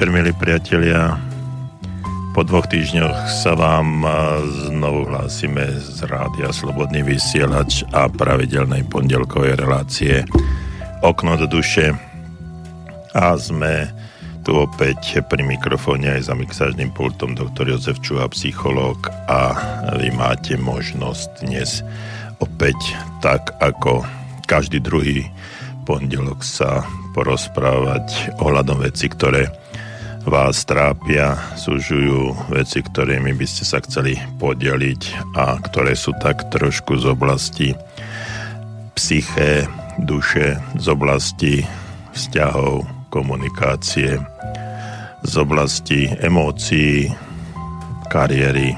večer, milí priatelia. Po dvoch týždňoch sa vám znovu hlásime z Rádia Slobodný vysielač a pravidelnej pondelkovej relácie Okno do duše. A sme tu opäť pri mikrofóne aj za mixážnym pultom doktor Jozef Čuha, psychológ a vy máte možnosť dnes opäť tak ako každý druhý pondelok sa porozprávať ohľadom veci, ktoré vás trápia, súžujú veci, ktorými by ste sa chceli podeliť a ktoré sú tak trošku z oblasti psyché, duše, z oblasti vzťahov, komunikácie, z oblasti emócií, kariéry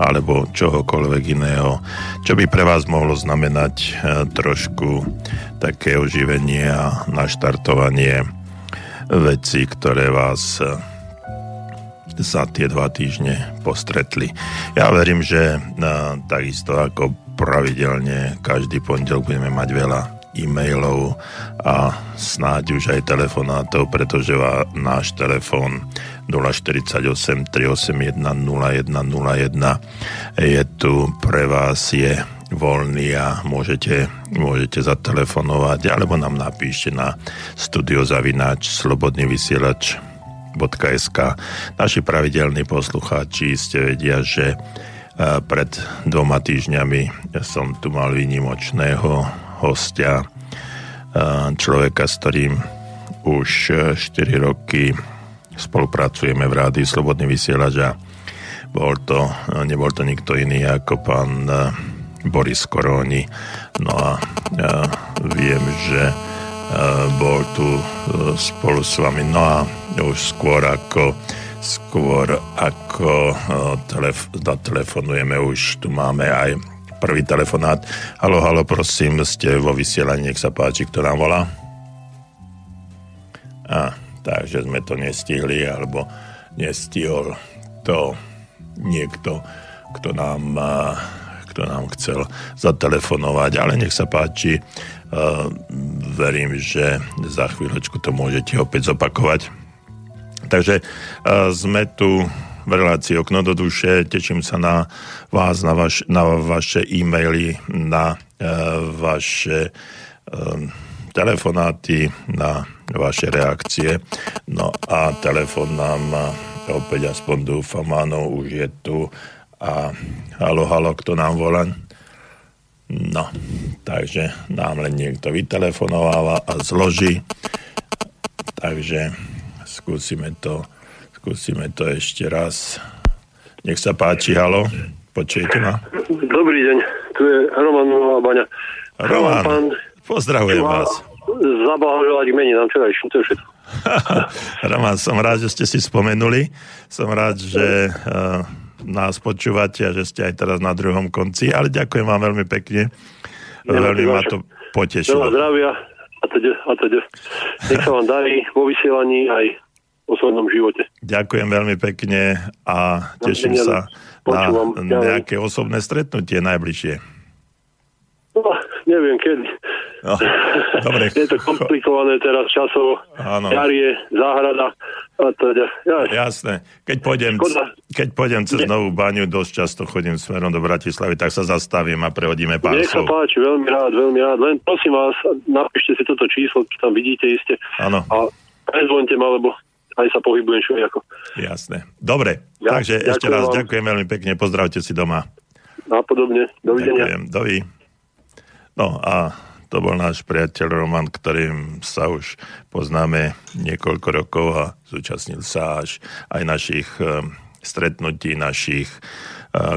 alebo čohokoľvek iného, čo by pre vás mohlo znamenať eh, trošku také oživenie a naštartovanie veci, ktoré vás eh, za tie dva týždne postretli. Ja verím, že eh, takisto ako pravidelne každý pondelok budeme mať veľa e-mailov a snáď už aj telefonátov, pretože va, náš telefón 048 381 0101 je tu pre vás, je voľný a môžete, môžete zatelefonovať alebo nám napíšte na studiozavináč slobodný vysielač .sk. Naši pravidelní poslucháči ste vedia, že e, pred dvoma týždňami som tu mal výnimočného hostia, e, človeka, s ktorým už 4 roky spolupracujeme v rádiu Slobodný vysielač a bol to, nebol to nikto iný ako pán e, Boris Koróni. No a viem, že bol tu e, spolu s vami. No a už skôr ako skôr ako e, telef- telefonujeme, už tu máme aj prvý telefonát. Halo, halo, prosím, ste vo vysielaní, nech sa páči, kto nám volá? A, takže sme to nestihli, alebo nestihol to niekto, kto nám kto nám chcel zatelefonovať, ale nech sa páči, uh, verím, že za chvíľočku to môžete opäť zopakovať. Takže uh, sme tu v relácii Okno do duše, teším sa na vás, na, vaš, na vaše e-maily, na uh, vaše telefonáty, na vaše reakcie. No a telefon nám opäť aspoň dúfam, áno, už je tu a halo, halo, kto nám volá? No, takže nám len niekto vytelefonováva a zloží. Takže skúsime to, skúsime to ešte raz. Nech sa páči, halo, počujete ma? Dobrý deň, tu je Roman Baňa. Roman, pán, pozdravujem vás. Zablahoželať k nám včerajším, to je všetko. Roman, som rád, že ste si spomenuli. Som rád, že uh, nás počúvate a že ste aj teraz na druhom konci, ale ďakujem vám veľmi pekne. veľmi ma to potešilo. Veľa zdravia a teda, a teda. Nech sa vám darí vo vysielaní aj osobnom živote. Ďakujem veľmi pekne a teším sa na nejaké osobné stretnutie najbližšie. No, neviem kedy. No, dobre. je to komplikované teraz časovo. Áno. Jar je, záhrada. A teda, ja. Jasné. Keď pôjdem, keď pôjdem cez Novú baňu, dosť často chodím smerom do Bratislavy, tak sa zastavím a prehodíme pár Nech sa páči, veľmi rád, veľmi rád. Len prosím vás, napíšte si toto číslo, čo tam vidíte iste. Áno. A prezvoňte ma, lebo aj sa pohybujem ako. Jasné. Dobre, ja, takže ešte raz vám. ďakujem veľmi pekne, pozdravte si doma. A podobne. Dovidenia. Ďakujem. Dovi. No a to bol náš priateľ Roman, ktorým sa už poznáme niekoľko rokov a zúčastnil sa až aj našich e, stretnutí, našich e,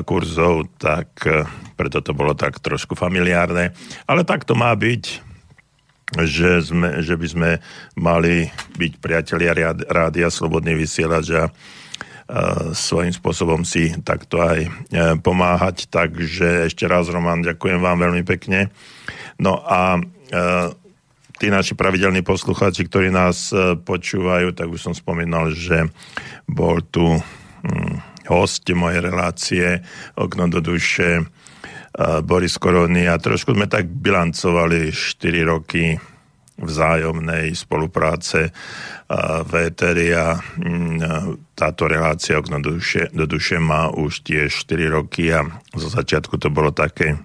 kurzov, tak e, preto to bolo tak trošku familiárne. Ale tak to má byť, že, sme, že by sme mali byť priatelia rádia Slobodný vysielač a svojím spôsobom si takto aj pomáhať. Takže ešte raz, Roman, ďakujem vám veľmi pekne. No a e, tí naši pravidelní poslucháči, ktorí nás e, počúvajú, tak už som spomínal, že bol tu hm, host mojej relácie Okno do duše e, Boris Korony a trošku sme tak bilancovali 4 roky vzájomnej spolupráce v Eteri a mm, táto relácia do duše, do duše má už tiež 4 roky a zo začiatku to bolo také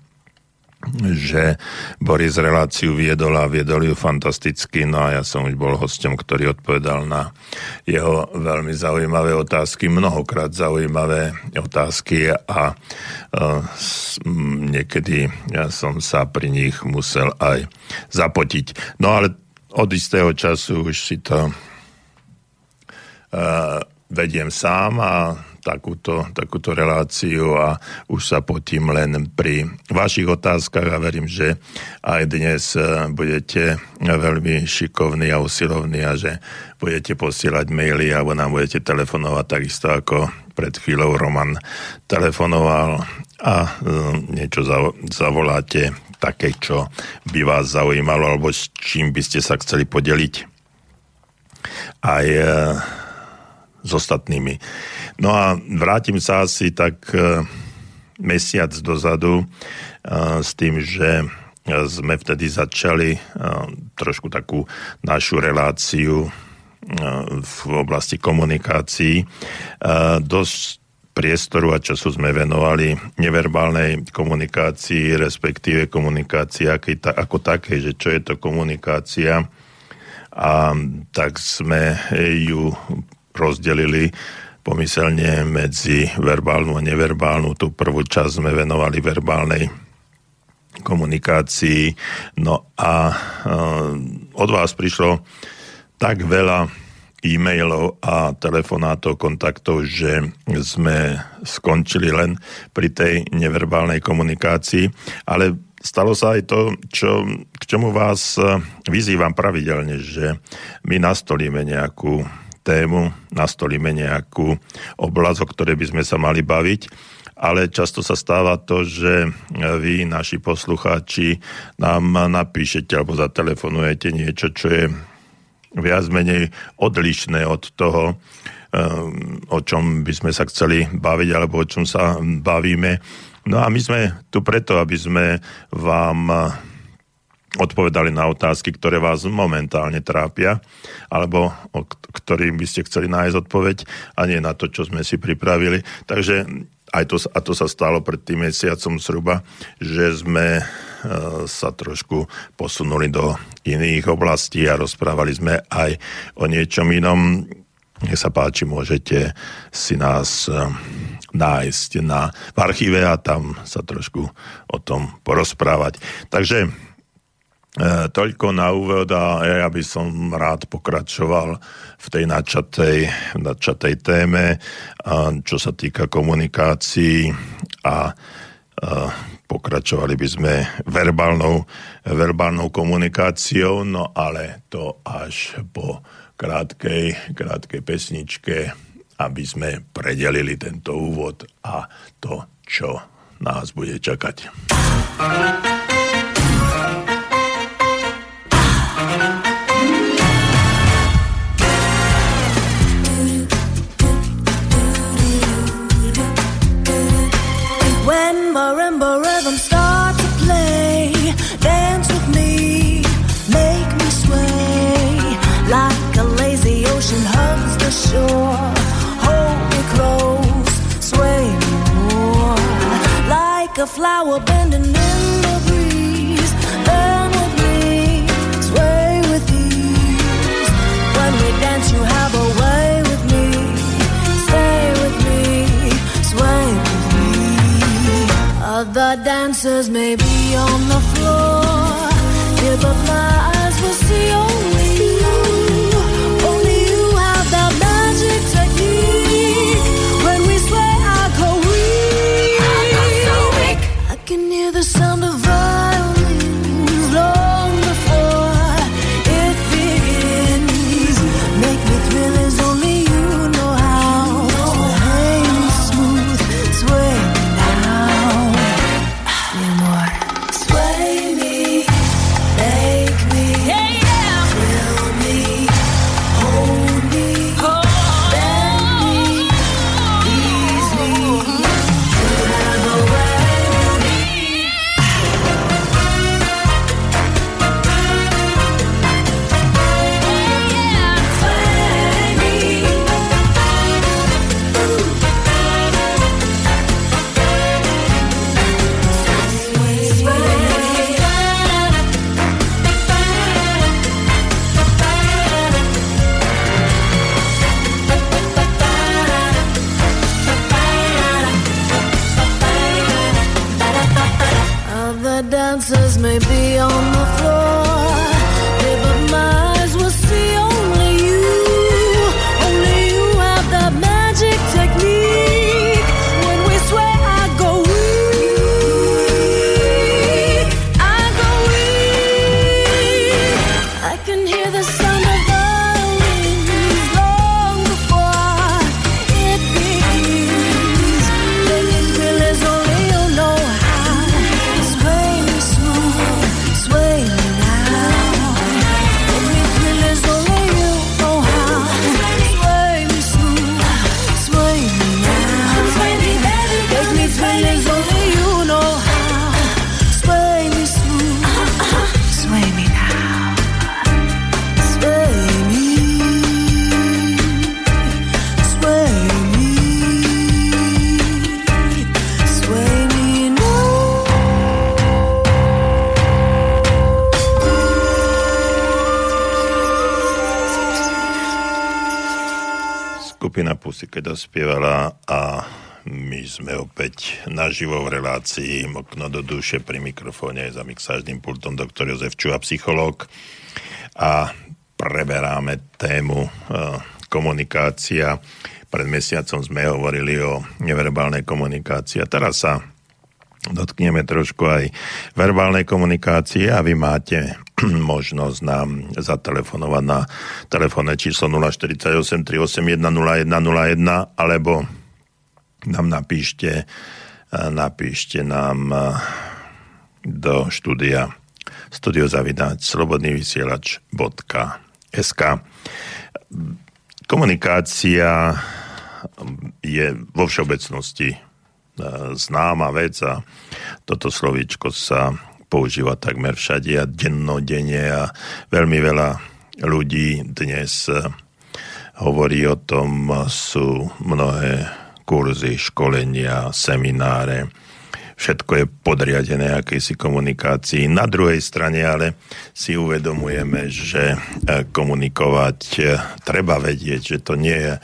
že Boris reláciu viedol a viedol ju fantasticky, no a ja som už bol hostom, ktorý odpovedal na jeho veľmi zaujímavé otázky, mnohokrát zaujímavé otázky a uh, niekedy ja som sa pri nich musel aj zapotiť. No ale od istého času už si to uh, vediem sám a takúto, takúto reláciu a už sa potím len pri vašich otázkach a verím, že aj dnes e, budete veľmi šikovní a usilovní a že budete posielať maily alebo nám budete telefonovať takisto ako pred chvíľou Roman telefonoval. A e, niečo zavoláte také, čo by vás zaujímalo alebo s čím by ste sa chceli podeliť? Aj e, s ostatnými. No a vrátim sa asi tak e, mesiac dozadu e, s tým, že sme vtedy začali e, trošku takú našu reláciu v oblasti komunikácií. Dosť priestoru a času sme venovali neverbálnej komunikácii, respektíve komunikácii ako také, že čo je to komunikácia. A tak sme ju rozdelili pomyselne medzi verbálnu a neverbálnu. Tú prvú časť sme venovali verbálnej komunikácii. No a od vás prišlo tak veľa e-mailov a telefonátov, kontaktov, že sme skončili len pri tej neverbálnej komunikácii, ale stalo sa aj to, čo, k čomu vás vyzývam pravidelne, že my nastolíme nejakú tému, nastolíme nejakú oblasť, o ktorej by sme sa mali baviť, ale často sa stáva to, že vy, naši poslucháči, nám napíšete alebo zatelefonujete niečo, čo je viac menej odlišné od toho, um, o čom by sme sa chceli baviť alebo o čom sa bavíme. No a my sme tu preto, aby sme vám odpovedali na otázky, ktoré vás momentálne trápia, alebo o ktorým by ste chceli nájsť odpoveď a nie na to, čo sme si pripravili. Takže aj to, a to sa stalo pred tým mesiacom zhruba, že sme e, sa trošku posunuli do iných oblastí a rozprávali sme aj o niečom inom. Nech sa páči, môžete si nás e, nájsť na, v archíve a tam sa trošku o tom porozprávať. Takže toľko na úvod a ja by som rád pokračoval v tej načatej, načatej téme, čo sa týka komunikácií a pokračovali by sme verbálnou, verbálnou komunikáciou, no ale to až po krátkej, krátkej pesničke, aby sme predelili tento úvod a to, čo nás bude čakať. A flower bending in the breeze. Bend with me, sway with ease. When we dance, you have a way with me. Stay with me, sway with me. Other dancers may be on the floor, answers may be on opäť naživo v relácii. Okno do duše pri mikrofóne za mixážnym pultom doktor Jozef Čuha, psychológ. A preberáme tému e, komunikácia. Pred mesiacom sme hovorili o neverbálnej komunikácii. A teraz sa dotkneme trošku aj verbálnej komunikácie a vy máte možnosť nám zatelefonovať na telefónne číslo 048 381 0101 alebo nám napíšte, eh, napíšte nám eh, do štúdia studiozavináč slobodnývysielač.sk Komunikácia je vo všeobecnosti eh, známa vec a toto slovíčko sa používa takmer všade a dennodenne a veľmi veľa ľudí dnes hovorí o tom, sú mnohé kurzy, školenia, semináre, všetko je podriadené akejsi komunikácii. Na druhej strane ale si uvedomujeme, že komunikovať treba vedieť, že to nie je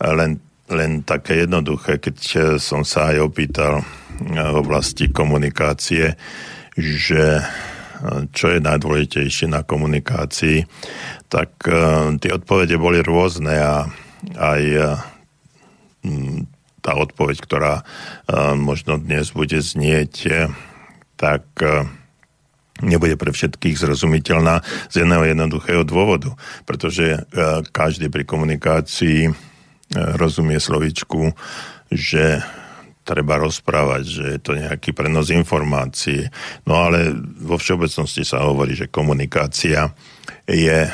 len, len také jednoduché, keď som sa aj opýtal v oblasti komunikácie, že čo je najdôležitejšie na komunikácii, tak tie odpovede boli rôzne a aj tá odpoveď, ktorá možno dnes bude znieť, tak nebude pre všetkých zrozumiteľná z jedného jednoduchého dôvodu, pretože každý pri komunikácii rozumie slovičku, že treba rozprávať, že je to nejaký prenos informácií. No ale vo všeobecnosti sa hovorí, že komunikácia je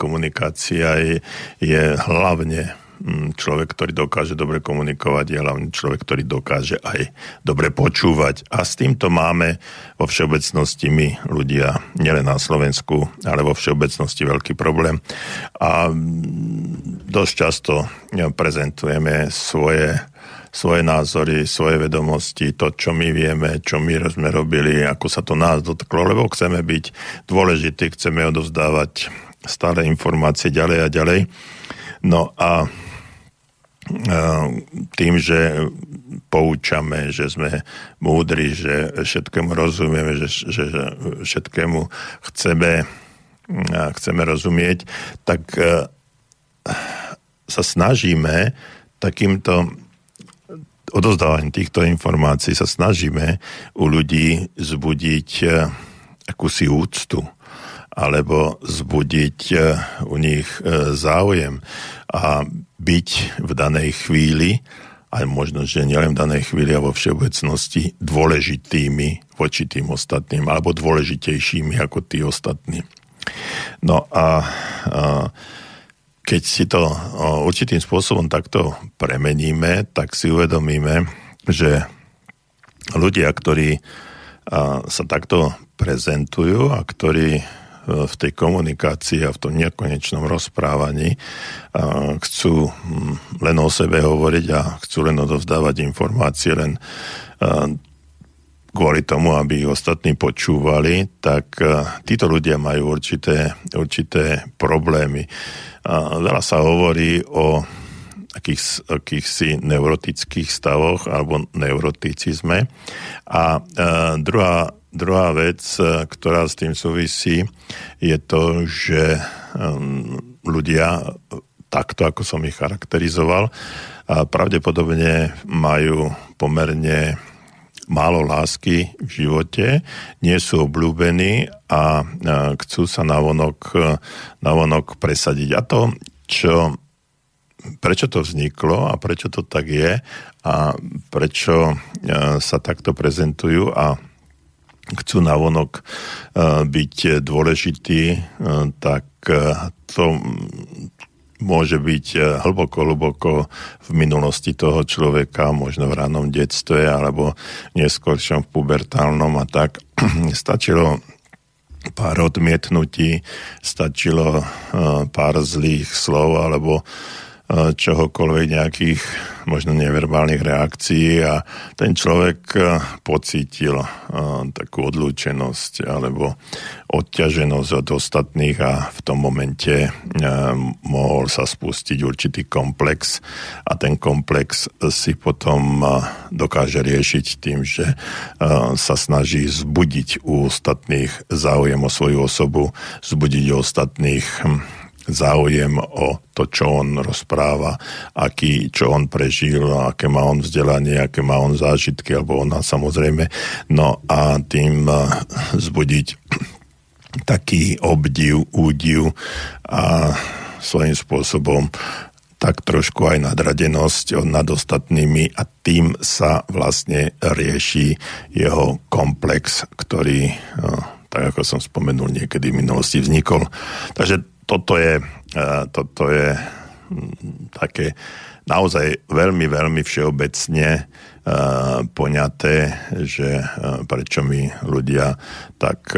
komunikácia je, je hlavne človek, ktorý dokáže dobre komunikovať, je hlavne človek, ktorý dokáže aj dobre počúvať. A s týmto máme vo všeobecnosti my ľudia, nielen na Slovensku, ale vo všeobecnosti veľký problém. A mm, dosť často prezentujeme svoje svoje názory, svoje vedomosti, to, čo my vieme, čo my sme robili, ako sa to nás dotklo, lebo chceme byť dôležití, chceme odovzdávať stále informácie ďalej a ďalej. No a tým, že poučame, že sme múdri, že všetkému rozumieme, že, že všetkému chceme, chceme rozumieť, tak sa snažíme takýmto odozdávaním týchto informácií sa snažíme u ľudí zbudiť akúsi úctu alebo zbudiť u nich záujem a byť v danej chvíli, aj možno, že nielen v danej chvíli a vo všeobecnosti dôležitými voči tým ostatným, alebo dôležitejšími ako tí ostatní. No a, a keď si to určitým spôsobom takto premeníme, tak si uvedomíme, že ľudia, ktorí sa takto prezentujú a ktorí v tej komunikácii a v tom nekonečnom rozprávaní chcú hm, len o sebe hovoriť a chcú len odovzdávať informácie len kvôli tomu, aby ich ostatní počúvali, tak títo ľudia majú určité, určité problémy. Veľa sa hovorí o akých, akýchsi neurotických stavoch alebo neuroticizme. A druhá druhá vec, ktorá s tým súvisí, je to, že ľudia takto, ako som ich charakterizoval, pravdepodobne majú pomerne málo lásky v živote, nie sú obľúbení a chcú sa navonok, navonok presadiť. A to, čo, prečo to vzniklo a prečo to tak je a prečo sa takto prezentujú a chcú navonok byť dôležitý, tak to, môže byť e, hlboko, hlboko v minulosti toho človeka, možno v ránom detstve alebo neskôršom v pubertálnom a tak. Stačilo pár odmietnutí, stačilo e, pár zlých slov alebo čohokoľvek nejakých možno neverbálnych reakcií a ten človek pocítil takú odlúčenosť alebo odťaženosť od ostatných a v tom momente mohol sa spustiť určitý komplex a ten komplex si potom dokáže riešiť tým, že sa snaží zbudiť u ostatných záujem o svoju osobu, zbudiť u ostatných hm, záujem o to, čo on rozpráva, aký, čo on prežil, aké má on vzdelanie, aké má on zážitky, alebo ona samozrejme. No a tým eh, zbudiť taký obdiv, údiv a svojím spôsobom tak trošku aj nadradenosť nad ostatnými a tým sa vlastne rieši jeho komplex, ktorý, eh, tak ako som spomenul, niekedy v minulosti vznikol. Takže toto je, e, toto je mm, také naozaj veľmi, veľmi všeobecne e, poňaté, že e, prečo my ľudia tak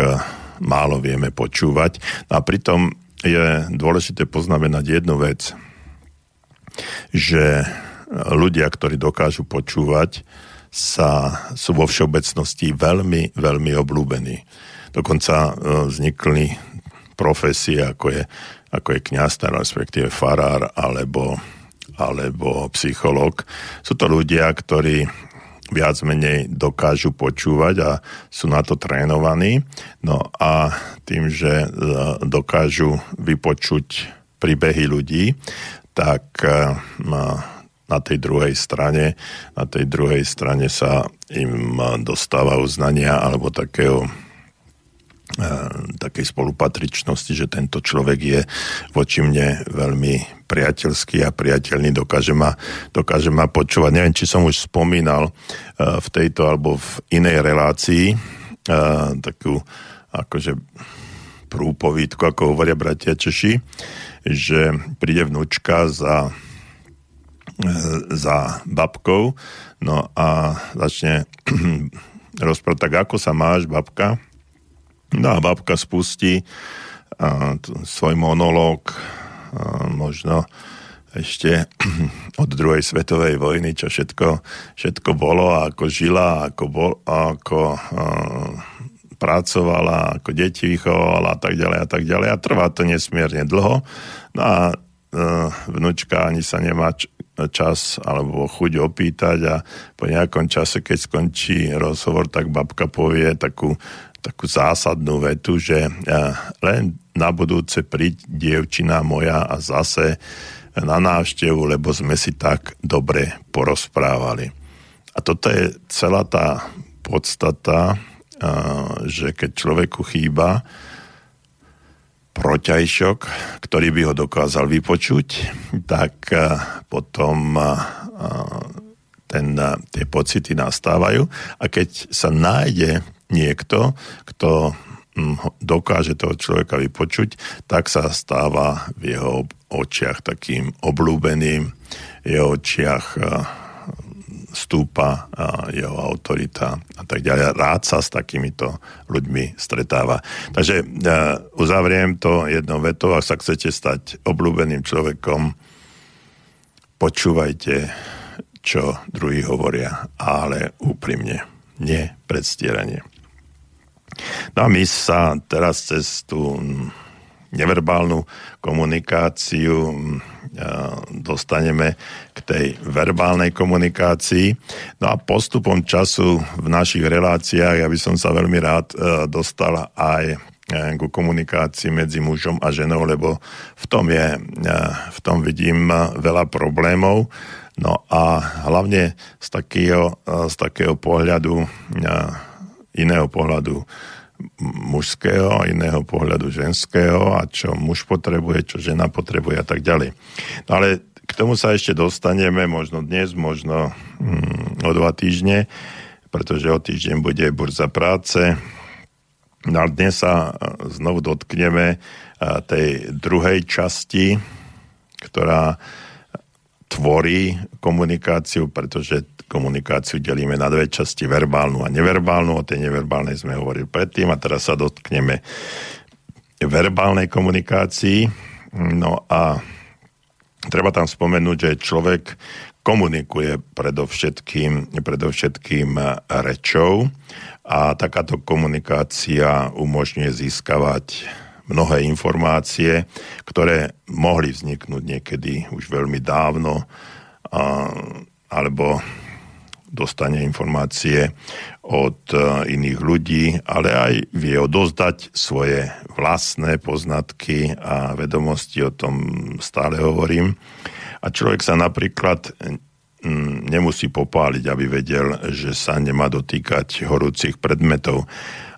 málo vieme počúvať. A pritom je dôležité poznamenať jednu vec, že ľudia, ktorí dokážu počúvať, sa, sú vo všeobecnosti veľmi, veľmi oblúbení. Dokonca vznikli profesie, ako je, ako je kniaz, respektíve farár alebo, alebo psychológ. Sú to ľudia, ktorí viac menej dokážu počúvať a sú na to trénovaní. No a tým, že e, dokážu vypočuť príbehy ľudí, tak e, na tej druhej strane, na tej druhej strane sa im dostáva uznania alebo takého E, takej spolupatričnosti, že tento človek je voči mne veľmi priateľský a priateľný, dokáže ma, dokáže ma počúvať. Neviem, či som už spomínal e, v tejto alebo v inej relácii e, takú akože prúpovítku, ako hovoria bratia Češi, že príde vnúčka za za babkou, no a začne rozprávať, tak ako sa máš, babka? No a babka spustí a, svoj monológ možno ešte od druhej svetovej vojny, čo všetko, všetko bolo, ako žila, ako, bol, ako pracovala, ako deti vychovala a tak ďalej a tak ďalej. A trvá to nesmierne dlho. No a e, vnúčka ani sa nemá čas alebo chuť opýtať a po nejakom čase, keď skončí rozhovor, tak babka povie takú takú zásadnú vetu, že len na budúce príď dievčina moja a zase na návštevu, lebo sme si tak dobre porozprávali. A toto je celá tá podstata, že keď človeku chýba proťajšok, ktorý by ho dokázal vypočuť, tak potom ten, tie pocity nastávajú a keď sa nájde niekto, kto hm, dokáže toho človeka vypočuť, tak sa stáva v jeho očiach takým oblúbeným, jeho očiach stúpa jeho autorita a tak ďalej. Rád sa s takýmito ľuďmi stretáva. Takže uzavriem to jednou vetou, ak sa chcete stať obľúbeným človekom, počúvajte, čo druhí hovoria, ale úprimne, nie predstieranie. No a my sa teraz cez tú neverbálnu komunikáciu dostaneme k tej verbálnej komunikácii. No a postupom času v našich reláciách ja by som sa veľmi rád dostal aj ku komunikácii medzi mužom a ženou, lebo v tom, je, v tom vidím veľa problémov. No a hlavne z takého, z takého pohľadu, iného pohľadu mužského iného pohľadu ženského a čo muž potrebuje, čo žena potrebuje a tak ďalej. No ale k tomu sa ešte dostaneme, možno dnes, možno mm, o dva týždne, pretože o týždeň bude burza práce. No ale dnes sa znovu dotkneme tej druhej časti, ktorá tvorí komunikáciu, pretože komunikáciu delíme na dve časti, verbálnu a neverbálnu. O tej neverbálnej sme hovorili predtým a teraz sa dotkneme verbálnej komunikácii. No a treba tam spomenúť, že človek komunikuje predovšetkým, predovšetkým rečou a takáto komunikácia umožňuje získavať mnohé informácie, ktoré mohli vzniknúť niekedy už veľmi dávno, alebo dostane informácie od e, iných ľudí, ale aj vie odozdať svoje vlastné poznatky a vedomosti, o tom stále hovorím. A človek sa napríklad nemusí popáliť, aby vedel, že sa nemá dotýkať horúcich predmetov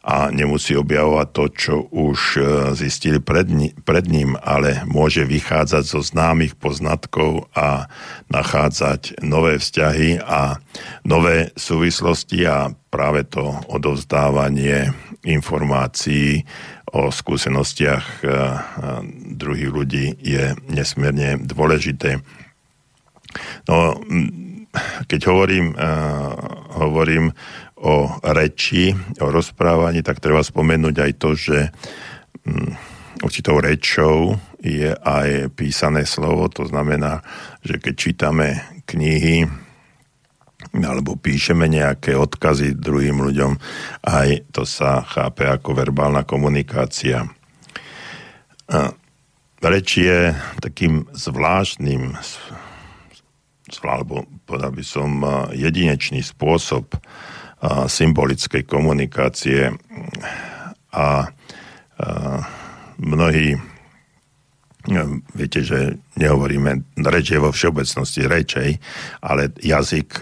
a nemusí objavovať to, čo už e, zistili pred, pred ním, ale môže vychádzať zo známych poznatkov a nachádzať nové vzťahy a nové súvislosti a práve to odovzdávanie informácií o skúsenostiach e, druhých ľudí je nesmierne dôležité. No, keď hovorím, hovorím o reči, o rozprávaní, tak treba spomenúť aj to, že um, určitou rečou je aj písané slovo, to znamená, že keď čítame knihy alebo píšeme nejaké odkazy druhým ľuďom, aj to sa chápe ako verbálna komunikácia. Reč je takým zvláštnym alebo povedal by som jedinečný spôsob symbolickej komunikácie. A mnohí viete, že nehovoríme reč je vo všeobecnosti rečej, ale jazyk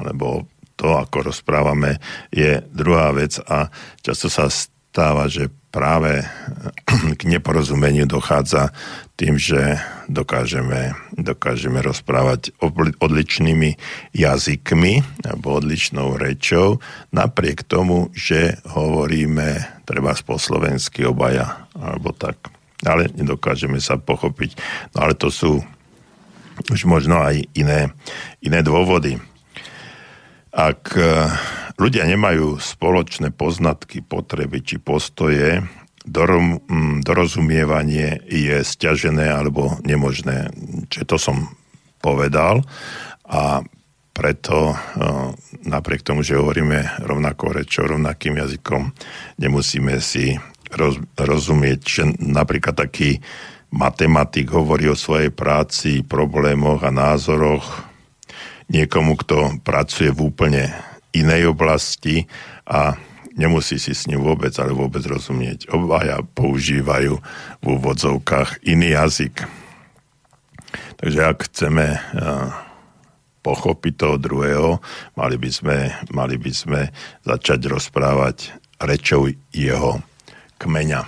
alebo to, ako rozprávame, je druhá vec a často sa stáva, že práve k neporozumeniu dochádza tým, že dokážeme, dokážeme rozprávať odličnými jazykmi alebo odličnou rečou, napriek tomu, že hovoríme treba po slovensky obaja alebo tak. Ale nedokážeme sa pochopiť. No ale to sú už možno aj iné, iné dôvody. Ak ľudia nemajú spoločné poznatky, potreby či postoje, mm, dorozumievanie je stiažené alebo nemožné. Čiže to som povedal a preto napriek tomu, že hovoríme rovnako rečou, rovnakým jazykom, nemusíme si roz, rozumieť, že napríklad taký matematik hovorí o svojej práci, problémoch a názoroch niekomu, kto pracuje v úplne inej oblasti a nemusí si s ním vôbec, ale vôbec rozumieť. Obaja používajú v úvodzovkách iný jazyk. Takže ak chceme pochopiť toho druhého, mali by sme, mali by sme začať rozprávať rečou jeho kmeňa.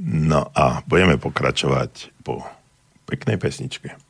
No a budeme pokračovať po peknej pesničke.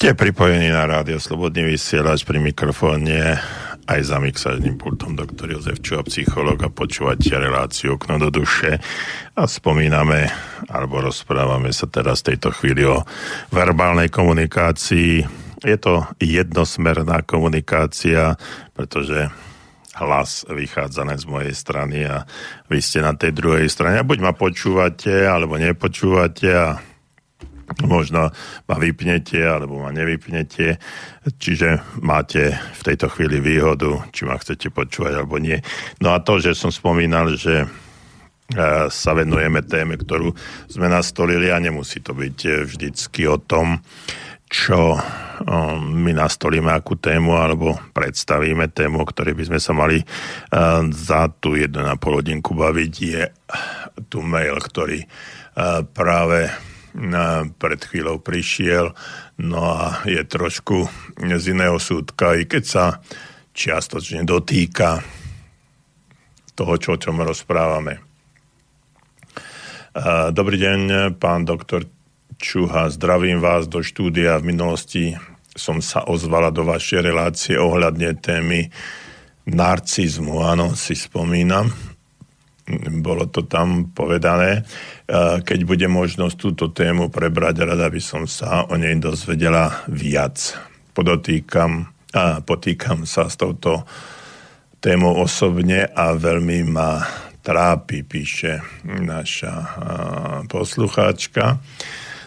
Ste pripojení na rádio Slobodný vysielač pri mikrofóne aj za mixážnym pultom doktor Jozef Čuha, psycholog a počúvate reláciu Okno do duše a spomíname alebo rozprávame sa teraz v tejto chvíli o verbálnej komunikácii. Je to jednosmerná komunikácia, pretože hlas vychádza z mojej strany a vy ste na tej druhej strane. A buď ma počúvate, alebo nepočúvate a možno ma vypnete alebo ma nevypnete, čiže máte v tejto chvíli výhodu, či ma chcete počúvať alebo nie. No a to, že som spomínal, že e, sa venujeme téme, ktorú sme nastolili a nemusí to byť e, vždycky o tom, čo e, my nastolíme akú tému alebo predstavíme tému, o ktorej by sme sa mali za tú 1,5 hodinku baviť, je tu mail, ktorý práve pred chvíľou prišiel, no a je trošku z iného súdka, i keď sa čiastočne dotýka toho, čo, o čom rozprávame. Dobrý deň, pán doktor Čuha, zdravím vás do štúdia. V minulosti som sa ozvala do vašej relácie ohľadne témy narcizmu. Áno, si spomínam bolo to tam povedané. Keď bude možnosť túto tému prebrať, rada by som sa o nej dozvedela viac. Podotýkam a potýkam sa s touto témou osobne a veľmi ma trápi, píše naša poslucháčka.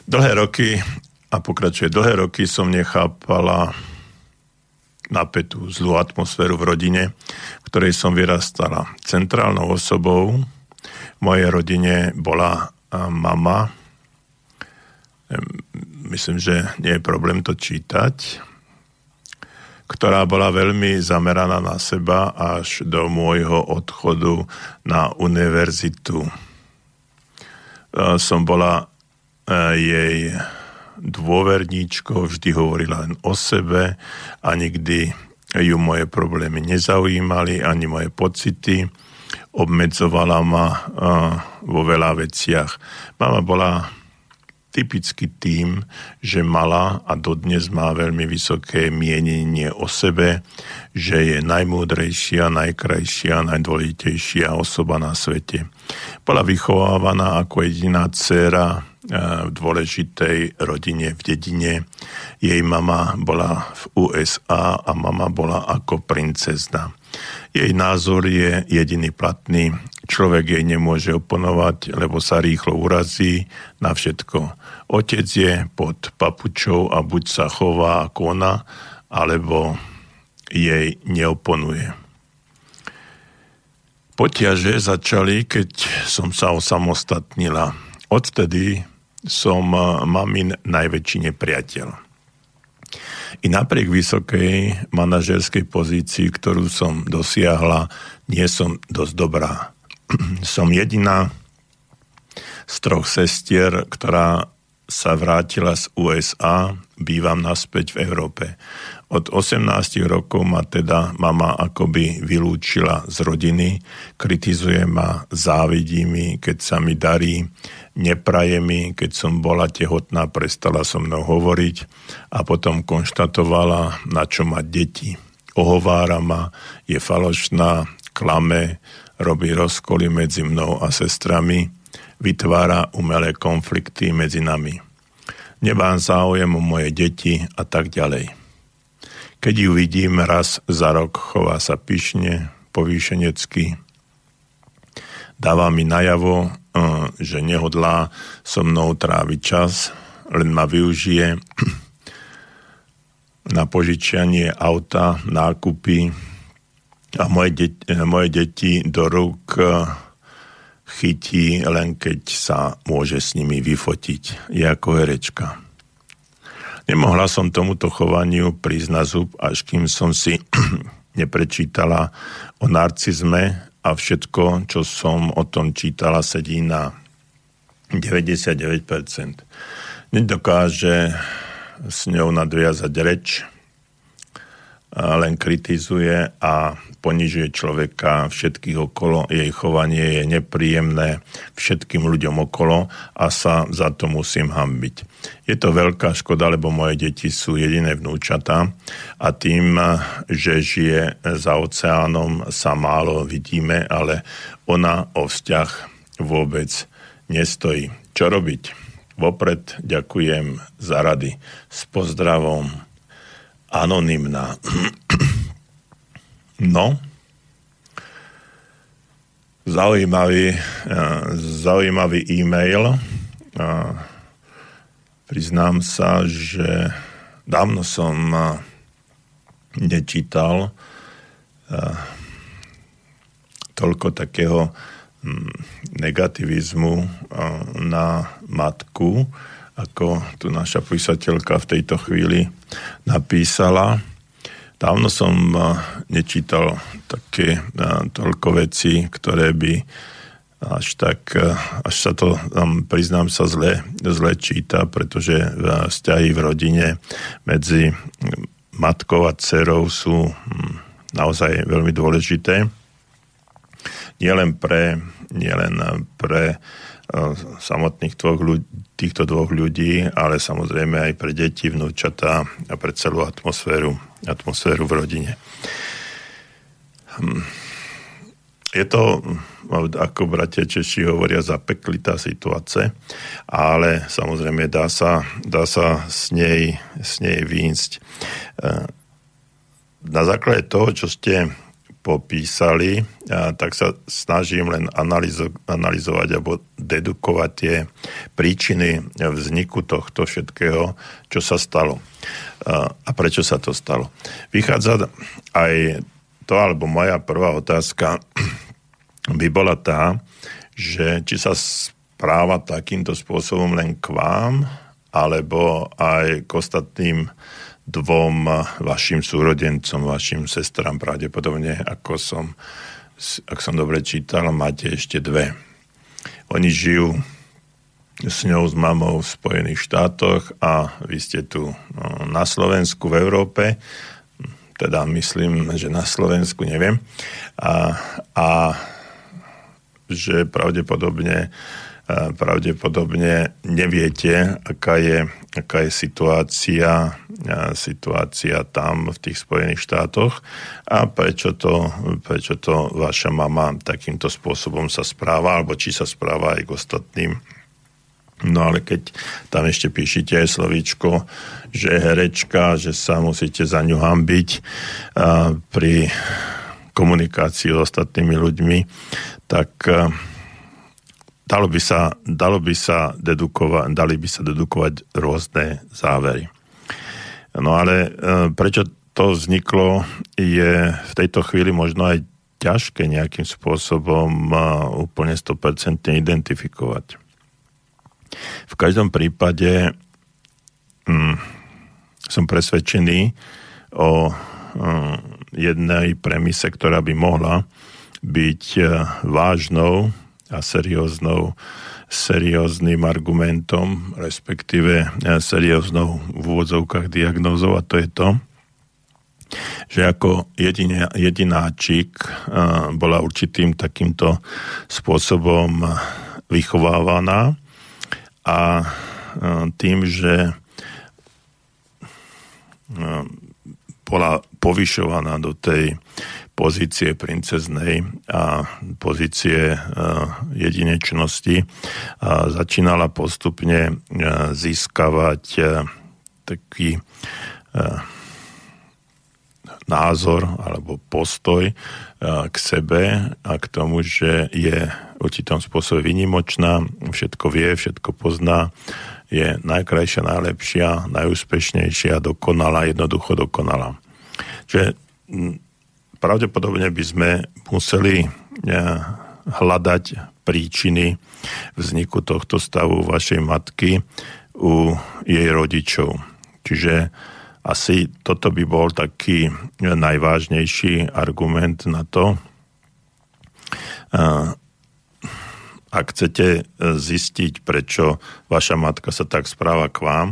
Dlhé roky, a pokračuje, dlhé roky som nechápala napätú zlú atmosféru v rodine, v ktorej som vyrastala. Centrálnou osobou v mojej rodine bola mama. Myslím, že nie je problém to čítať ktorá bola veľmi zameraná na seba až do môjho odchodu na univerzitu. Som bola jej dôverníčkou, vždy hovorila len o sebe a nikdy ju moje problémy nezaujímali, ani moje pocity. Obmedzovala ma vo veľa veciach. Mama bola typicky tým, že mala a dodnes má veľmi vysoké mienenie o sebe, že je najmúdrejšia, najkrajšia, najdôležitejšia osoba na svete. Bola vychovávaná ako jediná dcéra v dôležitej rodine v dedine. Jej mama bola v USA a mama bola ako princezna. Jej názor je jediný platný. Človek jej nemôže oponovať, lebo sa rýchlo urazí na všetko. Otec je pod papučou a buď sa chová ako ona, alebo jej neoponuje. Potiaže začali, keď som sa osamostatnila. Odtedy som eh, mamin najväčší nepriateľ. I napriek vysokej manažerskej pozícii, ktorú som dosiahla, nie som dosť dobrá. som jediná z troch sestier, ktorá sa vrátila z USA, bývam naspäť v Európe. Od 18 rokov ma teda mama akoby vylúčila z rodiny, kritizuje ma, závidí mi, keď sa mi darí, nepraje mi, keď som bola tehotná, prestala so mnou hovoriť a potom konštatovala, na čo má deti. Ohovára ma, je falošná, klame, robí rozkoly medzi mnou a sestrami, vytvára umelé konflikty medzi nami. Nemám záujem o moje deti a tak ďalej. Keď ju vidím raz za rok, chová sa pyšne, povýšenecky, dáva mi najavo, že nehodlá so mnou tráviť čas, len ma využije na požičianie auta, nákupy a moje, de- moje deti do rúk chytí len keď sa môže s nimi vyfotiť. Je ako herečka. Nemohla som tomuto chovaniu prísť na zub, až kým som si neprečítala o narcizme a všetko, čo som o tom čítala, sedí na 99%. Nedokáže s ňou nadviazať reč, len kritizuje a ponižuje človeka, všetkých okolo, jej chovanie je nepríjemné všetkým ľuďom okolo a sa za to musím hambiť. Je to veľká škoda, lebo moje deti sú jediné vnúčata a tým, že žije za oceánom, sa málo vidíme, ale ona o vzťah vôbec nestojí. Čo robiť? Vopred ďakujem za rady. S pozdravom anonymná. No, zaujímavý, eh, zaujímavý e-mail. Priznám sa, že dávno som eh, nečítal eh, toľko takého hm, negativizmu na matku, ako tu naša písateľka v tejto chvíli napísala. Dávno som nečítal také toľko vecí, ktoré by až tak, až sa to, priznám sa, zle, zle číta, pretože vzťahy v rodine medzi matkou a dcerou sú hm, naozaj veľmi dôležité. Nielen pre, nielen pre samotných dvoch ľudí, týchto dvoch ľudí, ale samozrejme aj pre deti, vnúčatá a pre celú atmosféru, atmosféru v rodine. Hm. Je to, ako bratia Češi hovoria, zapeklitá situácia, ale samozrejme dá sa, dá sa s, nej, s nej výjsť. E, na základe toho, čo ste popísali, tak sa snažím len analyzo- analyzovať alebo dedukovať tie príčiny vzniku tohto všetkého, čo sa stalo. A, prečo sa to stalo. Vychádza aj to, alebo moja prvá otázka by bola tá, že či sa správa takýmto spôsobom len k vám, alebo aj k ostatným dvom vašim súrodencom, vašim sestram pravdepodobne, ako som, ak som dobre čítal, máte ešte dve. Oni žijú s ňou, s mamou v Spojených štátoch a vy ste tu no, na Slovensku, v Európe, teda myslím, že na Slovensku, neviem, a, a že pravdepodobne pravdepodobne neviete, aká je, aká je situácia, situácia tam v tých Spojených štátoch a prečo to, prečo to vaša mama takýmto spôsobom sa správa, alebo či sa správa aj k ostatným. No ale keď tam ešte píšite aj slovíčko, že je herečka, že sa musíte za ňu hambiť pri komunikácii s ostatnými ľuďmi, tak dalo by sa, dalo by sa dedukovať, dali by sa dedukovať rôzne závery. No ale e, prečo to vzniklo, je v tejto chvíli možno aj ťažké nejakým spôsobom e, úplne 100% identifikovať. V každom prípade hm, som presvedčený o hm, jednej premise, ktorá by mohla byť vážnou a serióznou, serióznym argumentom, respektíve e, serióznou v úvodzovkách diagnózov a to je to, že ako jedine, jedináčik e, bola určitým takýmto spôsobom vychovávaná a e, tým, že bola povyšovaná do tej pozície princeznej a pozície e, jedinečnosti a začínala postupne e, získavať e, taký názor alebo postoj k sebe a k tomu, že je určitom spôsobe vynimočná, všetko vie, všetko pozná, je najkrajšia, najlepšia, najúspešnejšia, dokonalá, jednoducho dokonalá. Čiže pravdepodobne by sme museli eh, hľadať príčiny vzniku tohto stavu vašej matky u jej rodičov. Čiže asi toto by bol taký najvážnejší argument na to. Eh, ak chcete zistiť, prečo vaša matka sa tak správa k vám,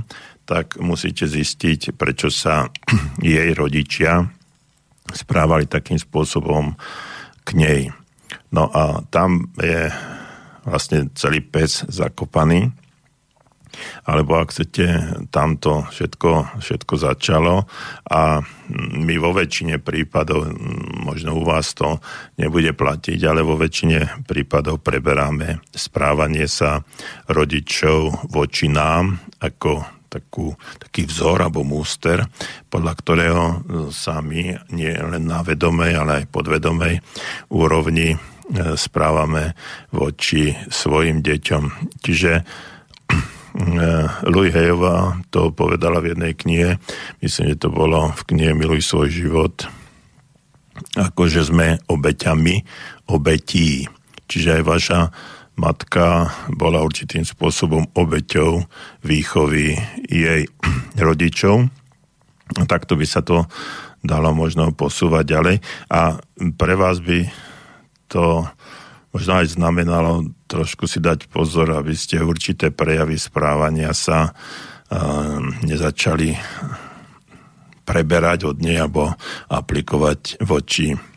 tak musíte zistiť, prečo sa jej rodičia správali takým spôsobom k nej. No a tam je vlastne celý pes zakopaný, alebo ak chcete, tamto všetko, všetko začalo a my vo väčšine prípadov, možno u vás to nebude platiť, ale vo väčšine prípadov preberáme správanie sa rodičov voči nám ako takú, taký vzor alebo múster, podľa ktorého e, sami nie len na vedomej, ale aj podvedomej úrovni e, správame voči svojim deťom. Čiže e, Louis Hejová to povedala v jednej knihe, myslím, že to bolo v knihe Miluj svoj život, ako že sme obeťami obetí. Čiže aj vaša matka bola určitým spôsobom obeťou výchovy jej rodičov. Takto by sa to dalo možno posúvať ďalej. A pre vás by to možno aj znamenalo trošku si dať pozor, aby ste určité prejavy správania sa nezačali preberať od nej alebo aplikovať voči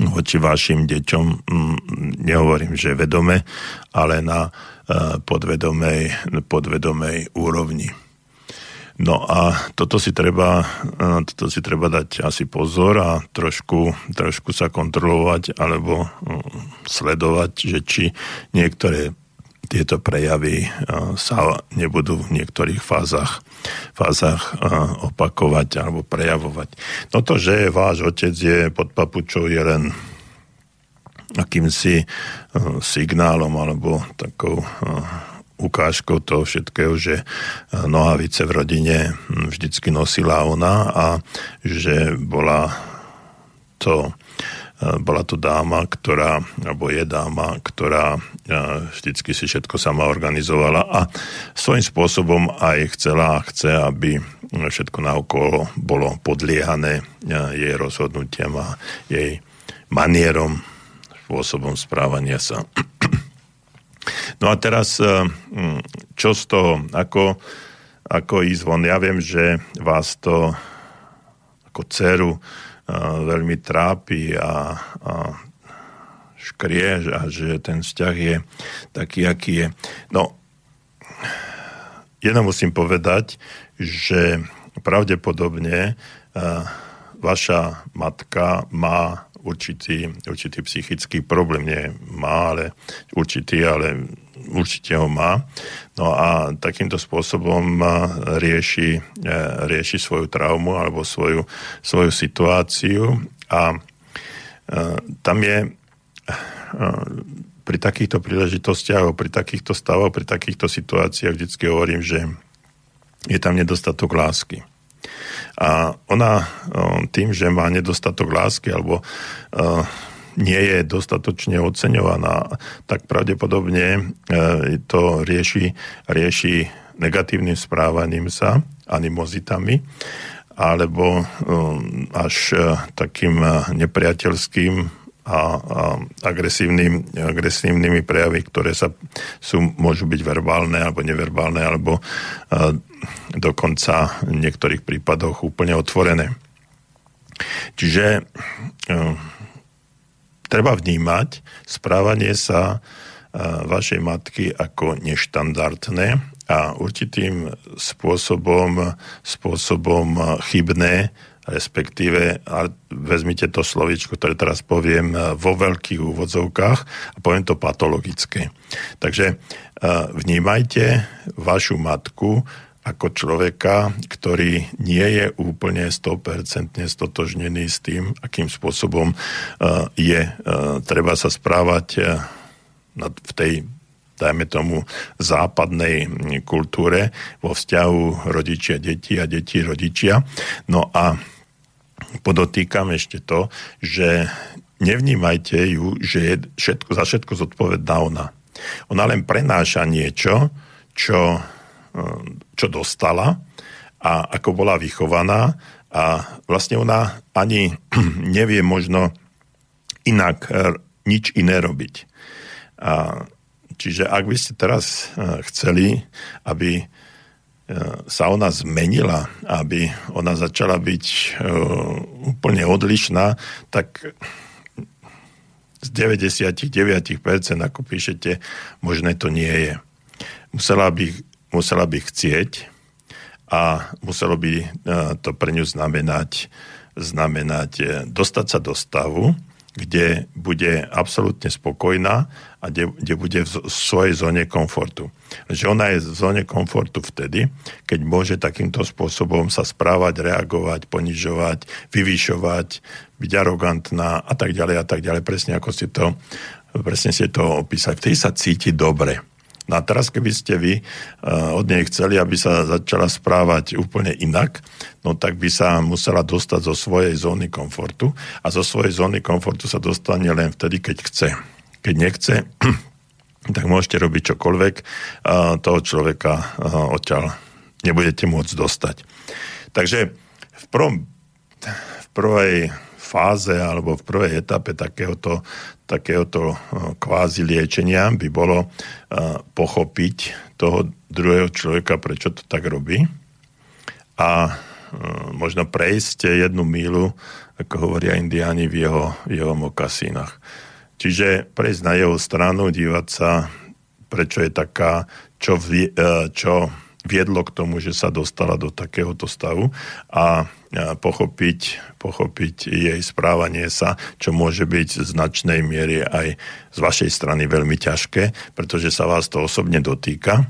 voči vašim deťom, mm, nehovorím, že vedome, ale na e, podvedomej, podvedomej úrovni. No a toto si treba, e, toto si treba dať asi pozor a trošku, trošku sa kontrolovať alebo mm, sledovať, že či niektoré tieto prejavy sa nebudú v niektorých fázach, fázach opakovať alebo prejavovať. No to, že váš otec je pod papučou, je len akýmsi signálom alebo takou ukážkou toho všetkého, že nohavice v rodine vždycky nosila ona a že bola to bola to dáma, ktorá, alebo je dáma, ktorá vždycky si všetko sama organizovala a svojím spôsobom aj chcela a chce, aby všetko naokolo bolo podliehané jej rozhodnutiam a jej manierom, spôsobom správania sa. No a teraz, čo z toho, ako, ako ísť von? Ja viem, že vás to ako dceru veľmi trápi a, a škrie a že ten vzťah je taký, aký je. No, jedno musím povedať, že pravdepodobne vaša matka má určitý, určitý psychický problém. Nie má, ale určitý, ale určite ho má. No a takýmto spôsobom rieši, e, rieši svoju traumu alebo svoju, svoju situáciu a e, tam je e, pri takýchto príležitostiach, pri takýchto stavoch, pri takýchto situáciách vždycky hovorím, že je tam nedostatok lásky. A ona tým, že má nedostatok lásky alebo nie je dostatočne oceňovaná, tak pravdepodobne e, to rieši, rieši negatívnym správaním sa, animozitami, alebo až e, takým nepriateľským a, a agresívnym, agresívnymi prejavy, ktoré sa sú, môžu byť verbálne alebo neverbálne, alebo a, dokonca v niektorých prípadoch úplne otvorené. Čiže a, treba vnímať správanie sa vašej matky ako neštandardné a určitým spôsobom, spôsobom chybné, respektíve, vezmite to slovičko, ktoré teraz poviem, vo veľkých úvodzovkách a poviem to patologické. Takže vnímajte vašu matku ako človeka, ktorý nie je úplne 100% stotožnený s tým, akým spôsobom uh, je uh, treba sa správať uh, v tej dajme tomu, západnej kultúre vo vzťahu rodičia, deti a deti rodičia. No a podotýkam ešte to, že nevnímajte ju, že je všetko, za všetko zodpovedná ona. Ona len prenáša niečo, čo čo dostala a ako bola vychovaná a vlastne ona ani nevie možno inak e, nič iné robiť. A, čiže ak by ste teraz e, chceli, aby sa ona zmenila, aby ona začala byť úplne odlišná, tak z 99%, ako píšete, možné to nie je. Musela by musela by chcieť a muselo by e, to pre ňu znamenať, znamenať e, dostať sa do stavu, kde bude absolútne spokojná a kde, kde bude v svojej zóne komfortu. Že ona je v zóne komfortu vtedy, keď môže takýmto spôsobom sa správať, reagovať, ponižovať, vyvyšovať, byť arogantná a tak ďalej a tak ďalej. Presne ako ste to, presne ste to opísali. Vtedy sa cíti dobre. No a teraz, keby ste vy uh, od nej chceli, aby sa začala správať úplne inak, no tak by sa musela dostať zo svojej zóny komfortu a zo svojej zóny komfortu sa dostane len vtedy, keď chce. Keď nechce, tak môžete robiť čokoľvek, uh, toho človeka uh, odtiaľ nebudete môcť dostať. Takže v, prvom, v prvej fáze alebo v prvej etape takéhoto, takéhoto eh, kvázi liečenia by bolo eh, pochopiť toho druhého človeka, prečo to tak robí a eh, možno prejsť jednu mílu, ako hovoria indiáni, v jeho, v jeho mokasínach. Čiže prejsť na jeho stranu, dívať sa, prečo je taká, čo, čo viedlo k tomu, že sa dostala do takéhoto stavu a pochopiť, pochopiť jej správanie sa, čo môže byť v značnej miere aj z vašej strany veľmi ťažké, pretože sa vás to osobne dotýka.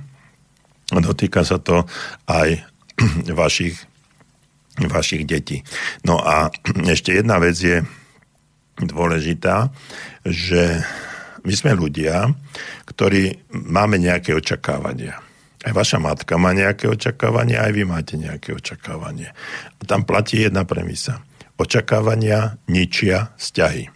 Dotýka sa to aj vašich, vašich detí. No a ešte jedna vec je dôležitá, že my sme ľudia, ktorí máme nejaké očakávania aj vaša matka má nejaké očakávanie, aj vy máte nejaké očakávanie. A tam platí jedna premisa. Očakávania ničia vzťahy.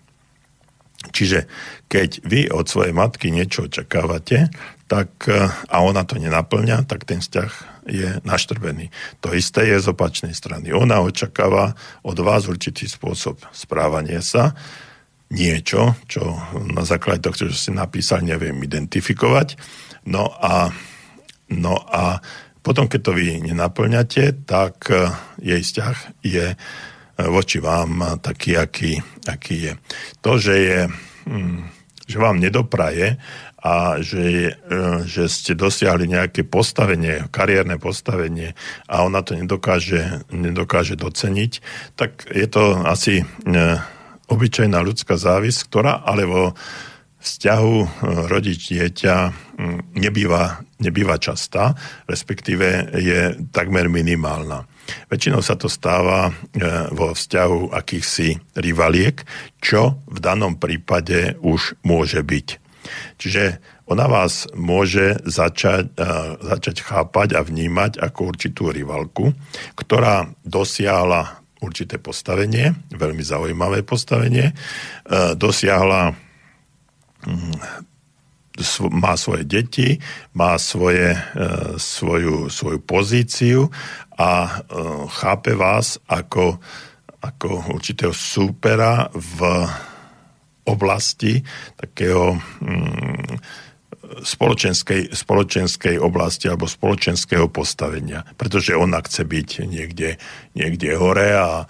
Čiže keď vy od svojej matky niečo očakávate, tak, e, a ona to nenaplňa, tak ten vzťah je naštrbený. To isté je z opačnej strany. Ona očakáva od vás určitý spôsob správania sa, niečo, čo na základe toho, čo si napísal, neviem identifikovať. No a No a potom, keď to vy nenaplňate, tak e, jej vzťah je e, voči vám taký, aký, aký je. To, že je hm, že vám nedopraje a že, e, že ste dosiahli nejaké postavenie, kariérne postavenie a ona to nedokáže, nedokáže doceniť, tak je to asi obyčajná ľudská závisť, ktorá ale vo vzťahu e, rodič-dieťa nebýva, nebýva častá, respektíve je takmer minimálna. Väčšinou sa to stáva vo vzťahu akýchsi rivaliek, čo v danom prípade už môže byť. Čiže ona vás môže začať, uh, začať chápať a vnímať ako určitú rivalku, ktorá dosiahla určité postavenie, veľmi zaujímavé postavenie, dosiahla má svoje deti, má svoje, uh, svoju, svoju pozíciu a chápe vás ako, ako určitého súpera v oblasti takého mm, spoločenskej, spoločenskej oblasti alebo spoločenského postavenia. Pretože ona chce byť niekde, niekde hore a,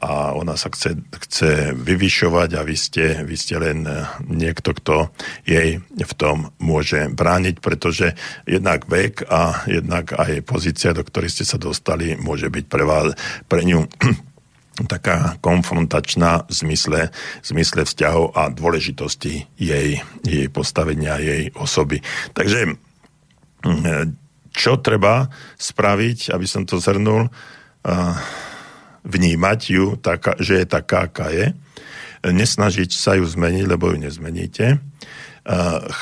a ona sa chce, chce vyvyšovať a vy ste, vy ste len niekto, kto jej v tom môže brániť, pretože jednak vek a jednak aj pozícia, do ktorej ste sa dostali, môže byť pre, vás, pre ňu taká konfrontačná v zmysle, v zmysle vzťahov a dôležitosti jej, jej postavenia, jej osoby. Takže mm, čo treba spraviť, aby som to zhrnul, vnímať ju, taká, že je taká, aká je, nesnažiť sa ju zmeniť, lebo ju nezmeníte,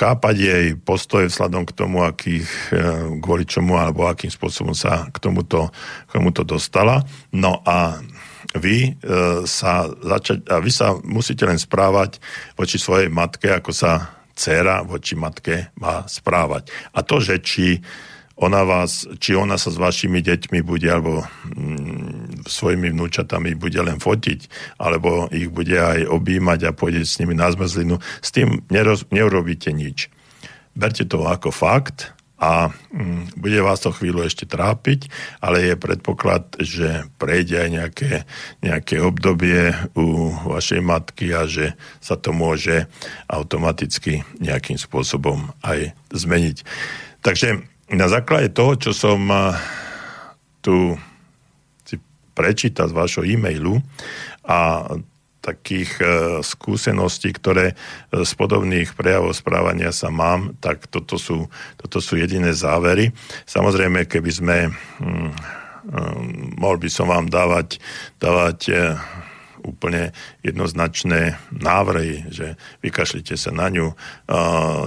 chápať jej postoje vzhľadom k tomu, akých, e, kvôli čomu alebo akým spôsobom sa k tomuto, k tomuto dostala. No a vy, e, sa začať, a vy sa musíte len správať voči svojej matke, ako sa dcera voči matke má správať. A to, že či ona vás, či ona sa s vašimi deťmi bude, alebo mm, svojimi vnúčatami bude len fotiť, alebo ich bude aj objímať a pôjde s nimi na zmrzlinu, s tým neroz, neurobíte nič. Berte to ako fakt a mm, bude vás to chvíľu ešte trápiť, ale je predpoklad, že prejde aj nejaké, nejaké obdobie u vašej matky a že sa to môže automaticky nejakým spôsobom aj zmeniť. Takže na základe toho, čo som tu si prečítal z vášho e-mailu a takých e, skúseností, ktoré e, z podobných prejavov správania sa mám, tak toto sú, toto sú jediné závery. Samozrejme, keby sme, hm, hm, mohol by som vám dávať, dávať úplne jednoznačné návrhy, že vykašlite sa na ňu,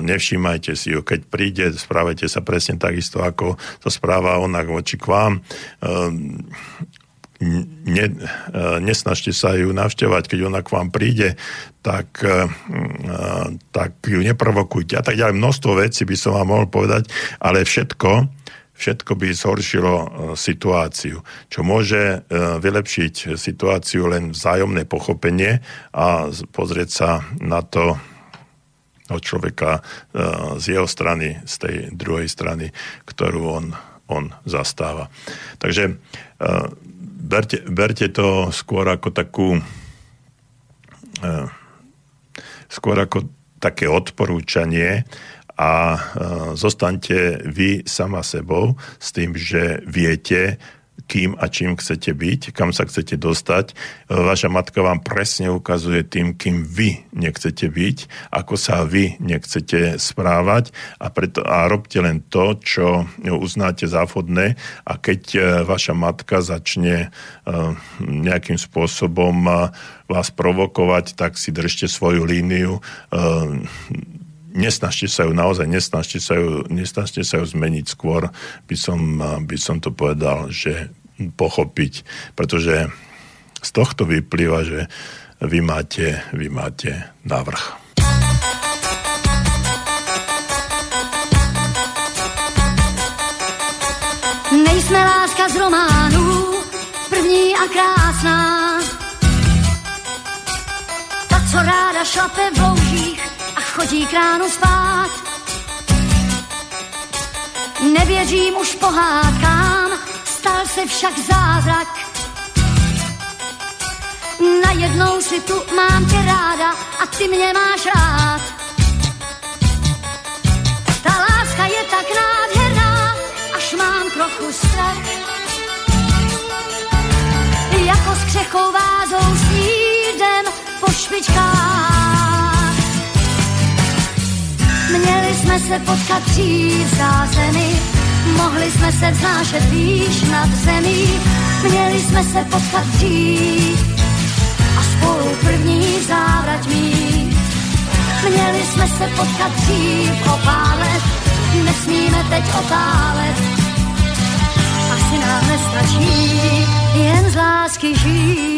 nevšímajte si ju, keď príde, správajte sa presne takisto, ako sa správa ona voči k vám. Ne, nesnažte sa ju navštevať, keď ona k vám príde, tak, tak ju neprovokujte. A tak ďalej. Množstvo vecí by som vám mohol povedať, ale všetko, všetko by zhoršilo situáciu. Čo môže vylepšiť situáciu len vzájomné pochopenie a pozrieť sa na to od človeka z jeho strany, z tej druhej strany, ktorú on, on zastáva. Takže berte, berte to skôr ako takú e, skôr ako také odporúčanie a e, zostaňte vy sama sebou s tým, že viete, kým a čím chcete byť, kam sa chcete dostať. Vaša matka vám presne ukazuje tým, kým vy nechcete byť, ako sa vy nechcete správať. A, preto, a robte len to, čo uznáte závodné a keď e, vaša matka začne e, nejakým spôsobom e, vás provokovať, tak si držte svoju líniu nesnažte sa ju, naozaj nesnažte sa ju, nesnažte sa ju zmeniť skôr, by som, by som to povedal, že pochopiť, pretože z tohto vyplýva, že vy máte, vy máte návrh. Nejsme láska z románu, první a krásná co ráda šlape v loužích a chodí k ránu spát. Nevěřím už pohádkám, stal se však zázrak. Najednou si tu mám tě ráda a ty mě máš rád. Ta láska je tak nádherná, až mám trochu strach. Jako s křechou vázou snídem po špičkách. Měli jsme se potkat dřív za zemi, mohli jsme se vznášet výš nad zemí, měli jsme se potkat dřív a spolu první závrať mít. Měli jsme se potkat dřív o pár let, nesmíme teď otálet. Asi nám nestačí jen z lásky žít.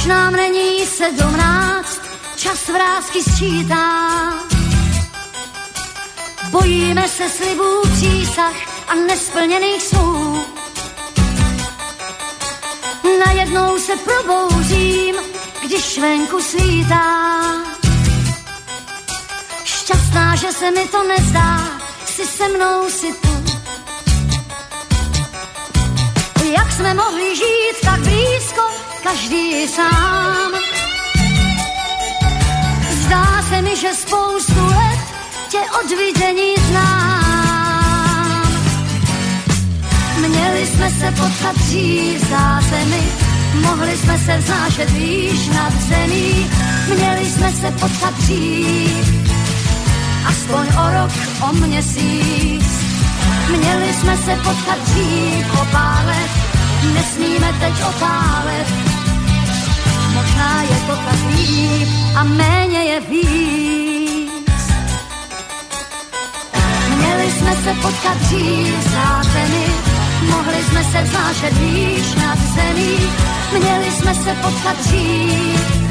Už nám není sedmnáct, čas vrázky sčítá. Bojíme se slibů přísah a nesplněných snů Najednou se probouzím, když venku svítá. Šťastná, že se mi to nezdá, si se mnou si tu. Jak jsme mohli žít tak blízko, každý sám. Zdá se mi, že spoustu let tě od vidění znám. Měli jsme se potkat dřív zemi, mohli jsme se vznášet výš nad zemí, měli jsme se potkat dřív, aspoň o rok, o měsíc. Měli jsme se potkat dřív o nesmíme teď otálet. Možná je to tak líp a méně je víc. Měli jsme se potkat dřív zemi, Mohli jsme se vznášet výš nad zemí, měli jsme se potkat dřív,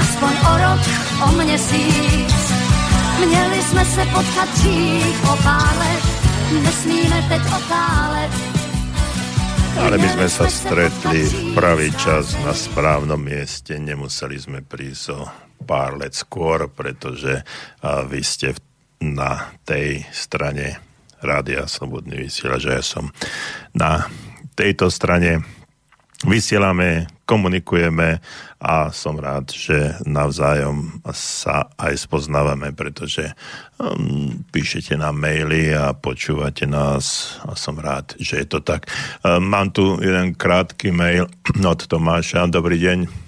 aspoň o rok, o měsíc. Měli jsme se potkat dřív o pár let, nesmíme teď otálet. Ale my sme sa stretli v pravý čas na správnom mieste, nemuseli sme prísť o pár let skôr, pretože vy ste na tej strane Rádia Slobodný vysielač, že ja som na tejto strane vysielame, komunikujeme a som rád, že navzájom sa aj spoznávame, pretože um, píšete nám maily a počúvate nás a som rád, že je to tak. Um, mám tu jeden krátky mail od Tomáša. Dobrý deň.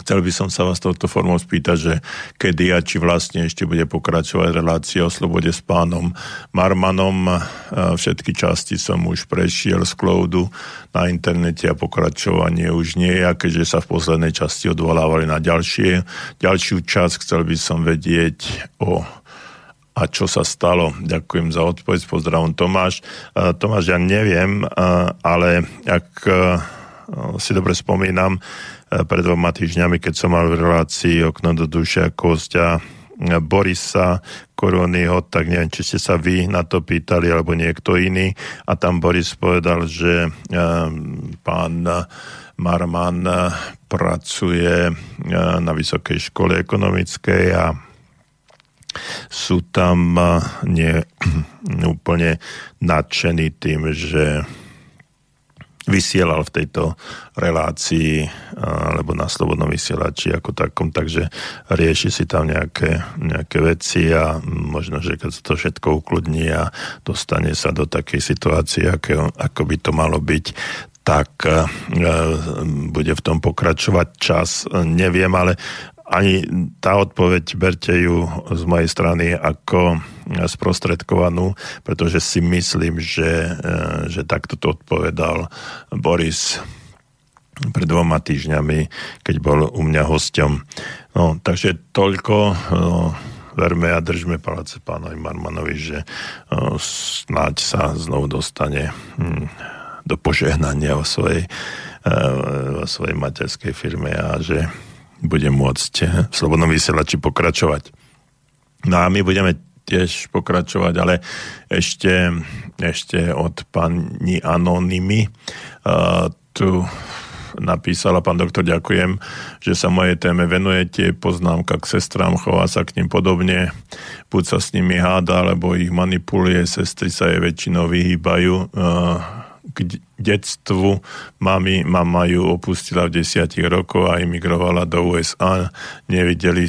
Chcel by som sa vás touto formou spýtať, že kedy a či vlastne ešte bude pokračovať relácia o slobode s pánom Marmanom. Všetky časti som už prešiel z cloudu na internete a pokračovanie už nie je, keďže sa v poslednej časti odvolávali na ďalšie, ďalšiu časť, chcel by som vedieť o a čo sa stalo. Ďakujem za odpoveď, pozdravom Tomáš. Tomáš, ja neviem, ale ak si dobre spomínam, pred dvoma týždňami, keď som mal v relácii okno do duše Kostia eh, Borisa Koronyho, tak neviem, či ste sa vy na to pýtali, alebo niekto iný. A tam Boris povedal, že eh, pán Marman pracuje na Vysokej škole ekonomickej a sú tam nie úplne nadšení tým, že vysielal v tejto relácii alebo na slobodnom vysielači ako takom, takže rieši si tam nejaké, nejaké veci a možno, že keď sa to všetko ukludní a dostane sa do takej situácie, ako, ako by to malo byť, tak e, bude v tom pokračovať čas. Neviem, ale ani tá odpoveď, berte ju z mojej strany ako sprostredkovanú, pretože si myslím, že, e, že takto to odpovedal Boris pred dvoma týždňami, keď bol u mňa hosťom. No, takže toľko. No, verme a držme palce pánovi Marmanovi, že no, snáď sa znovu dostane hm, do požehnania vo svojej, vo svojej materskej firme a že bude môcť v Slobodnom vysielači pokračovať. No a my budeme tiež pokračovať, ale ešte, ešte od pani Anonymy. Uh, tu napísala, pán doktor, ďakujem, že sa mojej téme venujete, poznámka k sestrám, chová sa k ním podobne, buď sa s nimi háda, alebo ich manipuluje, sestry sa jej väčšinou vyhýbajú. Uh, k detstvu. Mami, mama ju opustila v desiatich rokoch a emigrovala do USA. Nevideli,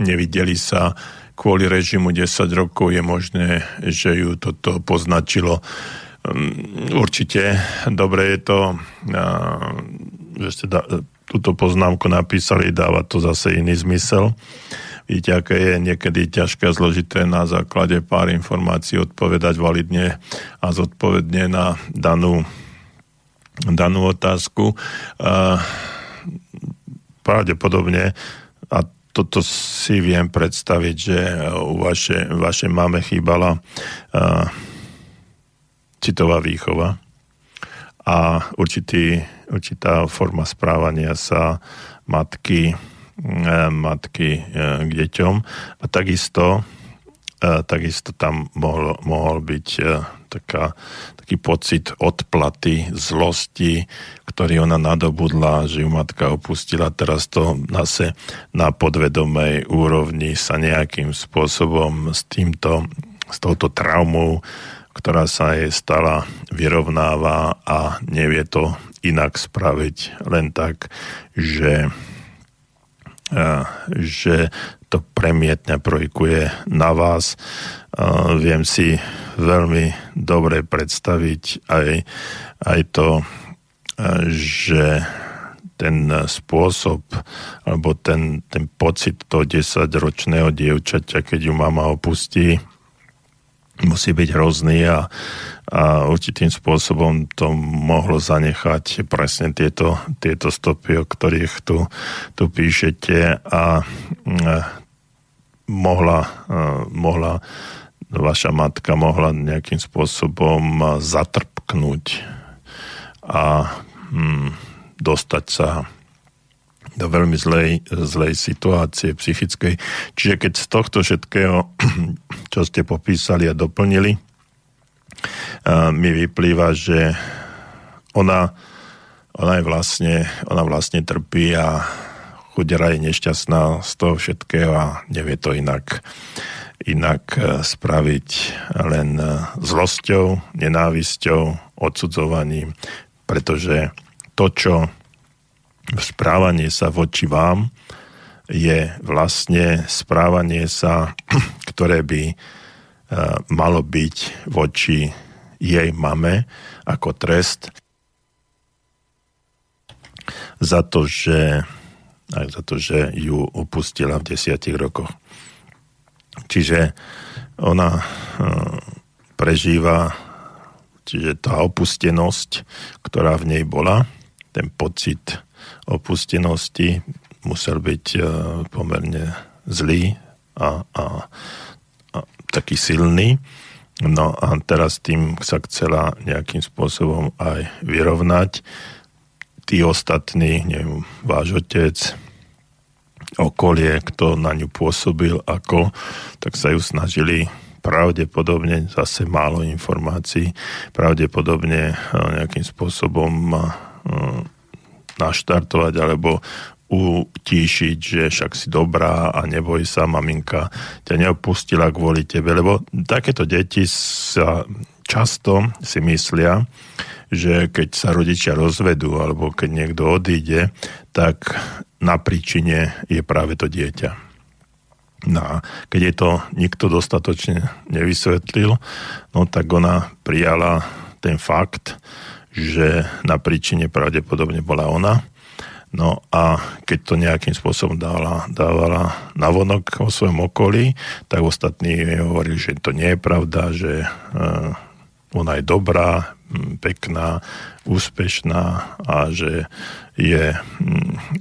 nevideli sa kvôli režimu 10 rokov, je možné, že ju toto poznačilo. Mm, určite dobre je to, že ste túto poznámku napísali, dáva to zase iný zmysel. Aké je niekedy ťažké a zložité na základe pár informácií odpovedať validne a zodpovedne na danú, danú otázku. Pravdepodobne, a toto si viem predstaviť, že u vaše, vašej máme chýbala citová výchova a určitý, určitá forma správania sa matky, matky uh, k deťom a takisto takisto tam mohol, mohol byť taká, taký pocit odplaty, zlosti, ktorý ona nadobudla, že ju matka opustila. Teraz to zase na podvedomej úrovni sa nejakým spôsobom s týmto, s touto traumou, ktorá sa jej stala, vyrovnáva a nevie to inak spraviť len tak, že že to premietne projekuje na vás. Viem si veľmi dobre predstaviť aj, aj to, že ten spôsob alebo ten, ten pocit toho 10-ročného dievčaťa, keď ju mama opustí, musí byť hrozný a, a určitým spôsobom to mohlo zanechať presne tieto, tieto stopy, o ktorých tu, tu píšete a, mohla, mohla vaša matka mohla nejakým spôsobom zatrpknúť a hm, dostať sa do veľmi zlej, zlej situácie psychickej. Čiže keď z tohto všetkého, čo ste popísali a doplnili, mi vyplýva, že ona, ona je vlastne, ona vlastne trpí a chudera je nešťastná z toho všetkého a nevie to inak, inak e, spraviť len e, zlosťou, nenávisťou, odsudzovaním, pretože to, čo správanie sa voči vám je vlastne správanie sa, ktoré by e, malo byť voči jej mame ako trest za to, že, aj za to, že ju opustila v desiatich rokoch. Čiže ona e, prežíva, čiže tá opustenosť, ktorá v nej bola, ten pocit opustenosti musel byť e, pomerne zlý a, a, a taký silný. No a teraz tým sa chcela nejakým spôsobom aj vyrovnať. Tí ostatní, neviem, váš otec, okolie, kto na ňu pôsobil, ako, tak sa ju snažili pravdepodobne, zase málo informácií, pravdepodobne e, nejakým spôsobom e, naštartovať alebo utíšiť, že však si dobrá a neboj sa, maminka ťa neopustila kvôli tebe, lebo takéto deti sa často si myslia, že keď sa rodičia rozvedú alebo keď niekto odíde, tak na príčine je práve to dieťa. No a keď je to nikto dostatočne nevysvetlil, no tak ona prijala ten fakt, že na príčine pravdepodobne bola ona. No a keď to nejakým spôsobom dávala, dávala vonok o svojom okolí, tak ostatní hovorili, že to nie je pravda, že uh, ona je dobrá, pekná, úspešná a že, je,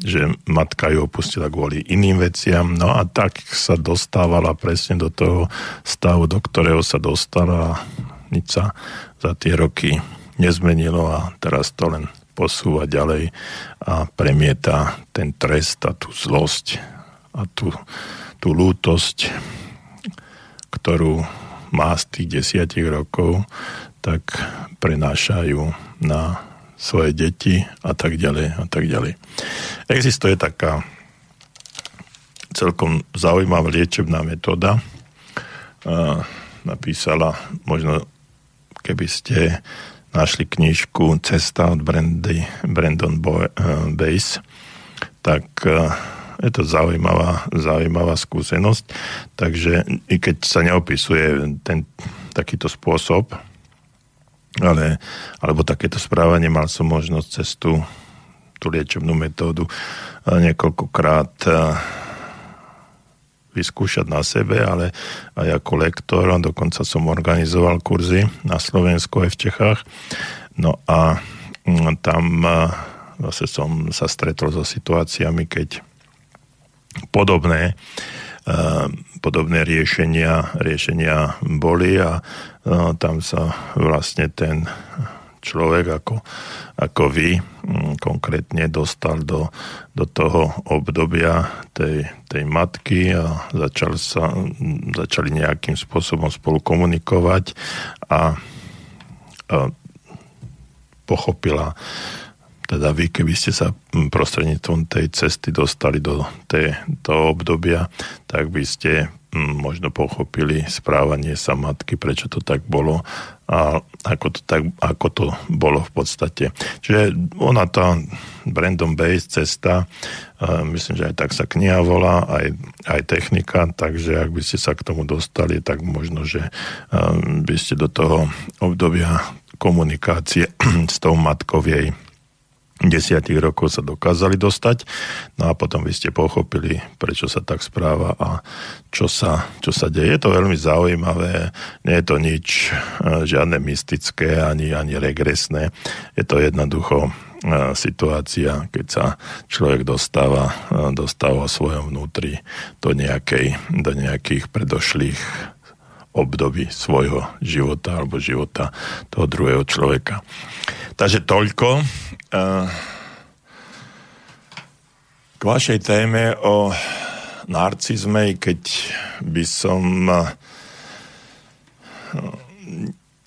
že matka ju opustila kvôli iným veciam. No a tak sa dostávala presne do toho stavu, do ktorého sa dostala. Nič sa za tie roky nezmenilo a teraz to len posúva ďalej a premieta ten trest a tú zlosť a tú, tú lútosť, ktorú má z tých desiatich rokov, tak prenášajú na svoje deti a tak ďalej a tak ďalej. Existuje taká celkom zaujímavá liečebná metóda. Napísala možno keby ste našli knižku Cesta od Brandy, Brandon Boy, uh, Base, tak uh, je to zaujímavá, zaujímavá skúsenosť. Takže i keď sa neopisuje ten takýto spôsob, ale, alebo takéto správanie, mal som možnosť cestu tú liečebnú metódu niekoľkokrát vyskúšať na sebe, ale aj ako lektor a dokonca som organizoval kurzy na Slovensku aj v Čechách. No a mm, tam zase som sa stretol so situáciami, keď podobné, podobné riešenia, riešenia boli a tam sa vlastne ten človek ako, ako vy mm, konkrétne dostal do, do toho obdobia tej, tej matky a začal sa, mm, začali nejakým spôsobom spolu komunikovať a, a pochopila teda vy, keby ste sa mm, prostredníctvom tej cesty dostali do toho obdobia, tak by ste možno pochopili správanie sa matky, prečo to tak bolo a ako to, tak, ako to bolo v podstate. Čiže ona tá Brandon Base cesta, myslím, že aj tak sa kniha volá, aj, aj technika, takže ak by ste sa k tomu dostali, tak možno, že by ste do toho obdobia komunikácie s tou matkou jej desiatich rokov sa dokázali dostať. No a potom by ste pochopili, prečo sa tak správa a čo sa, čo sa deje. Je to veľmi zaujímavé, nie je to nič, e, žiadne mystické ani, ani regresné. Je to jednoducho e, situácia, keď sa človek dostáva, e, dostáva o svojom vnútri do, nejakej, do nejakých predošlých období svojho života alebo života toho druhého človeka. Takže toľko. Eh, k vašej téme o narcizme, keď by som eh,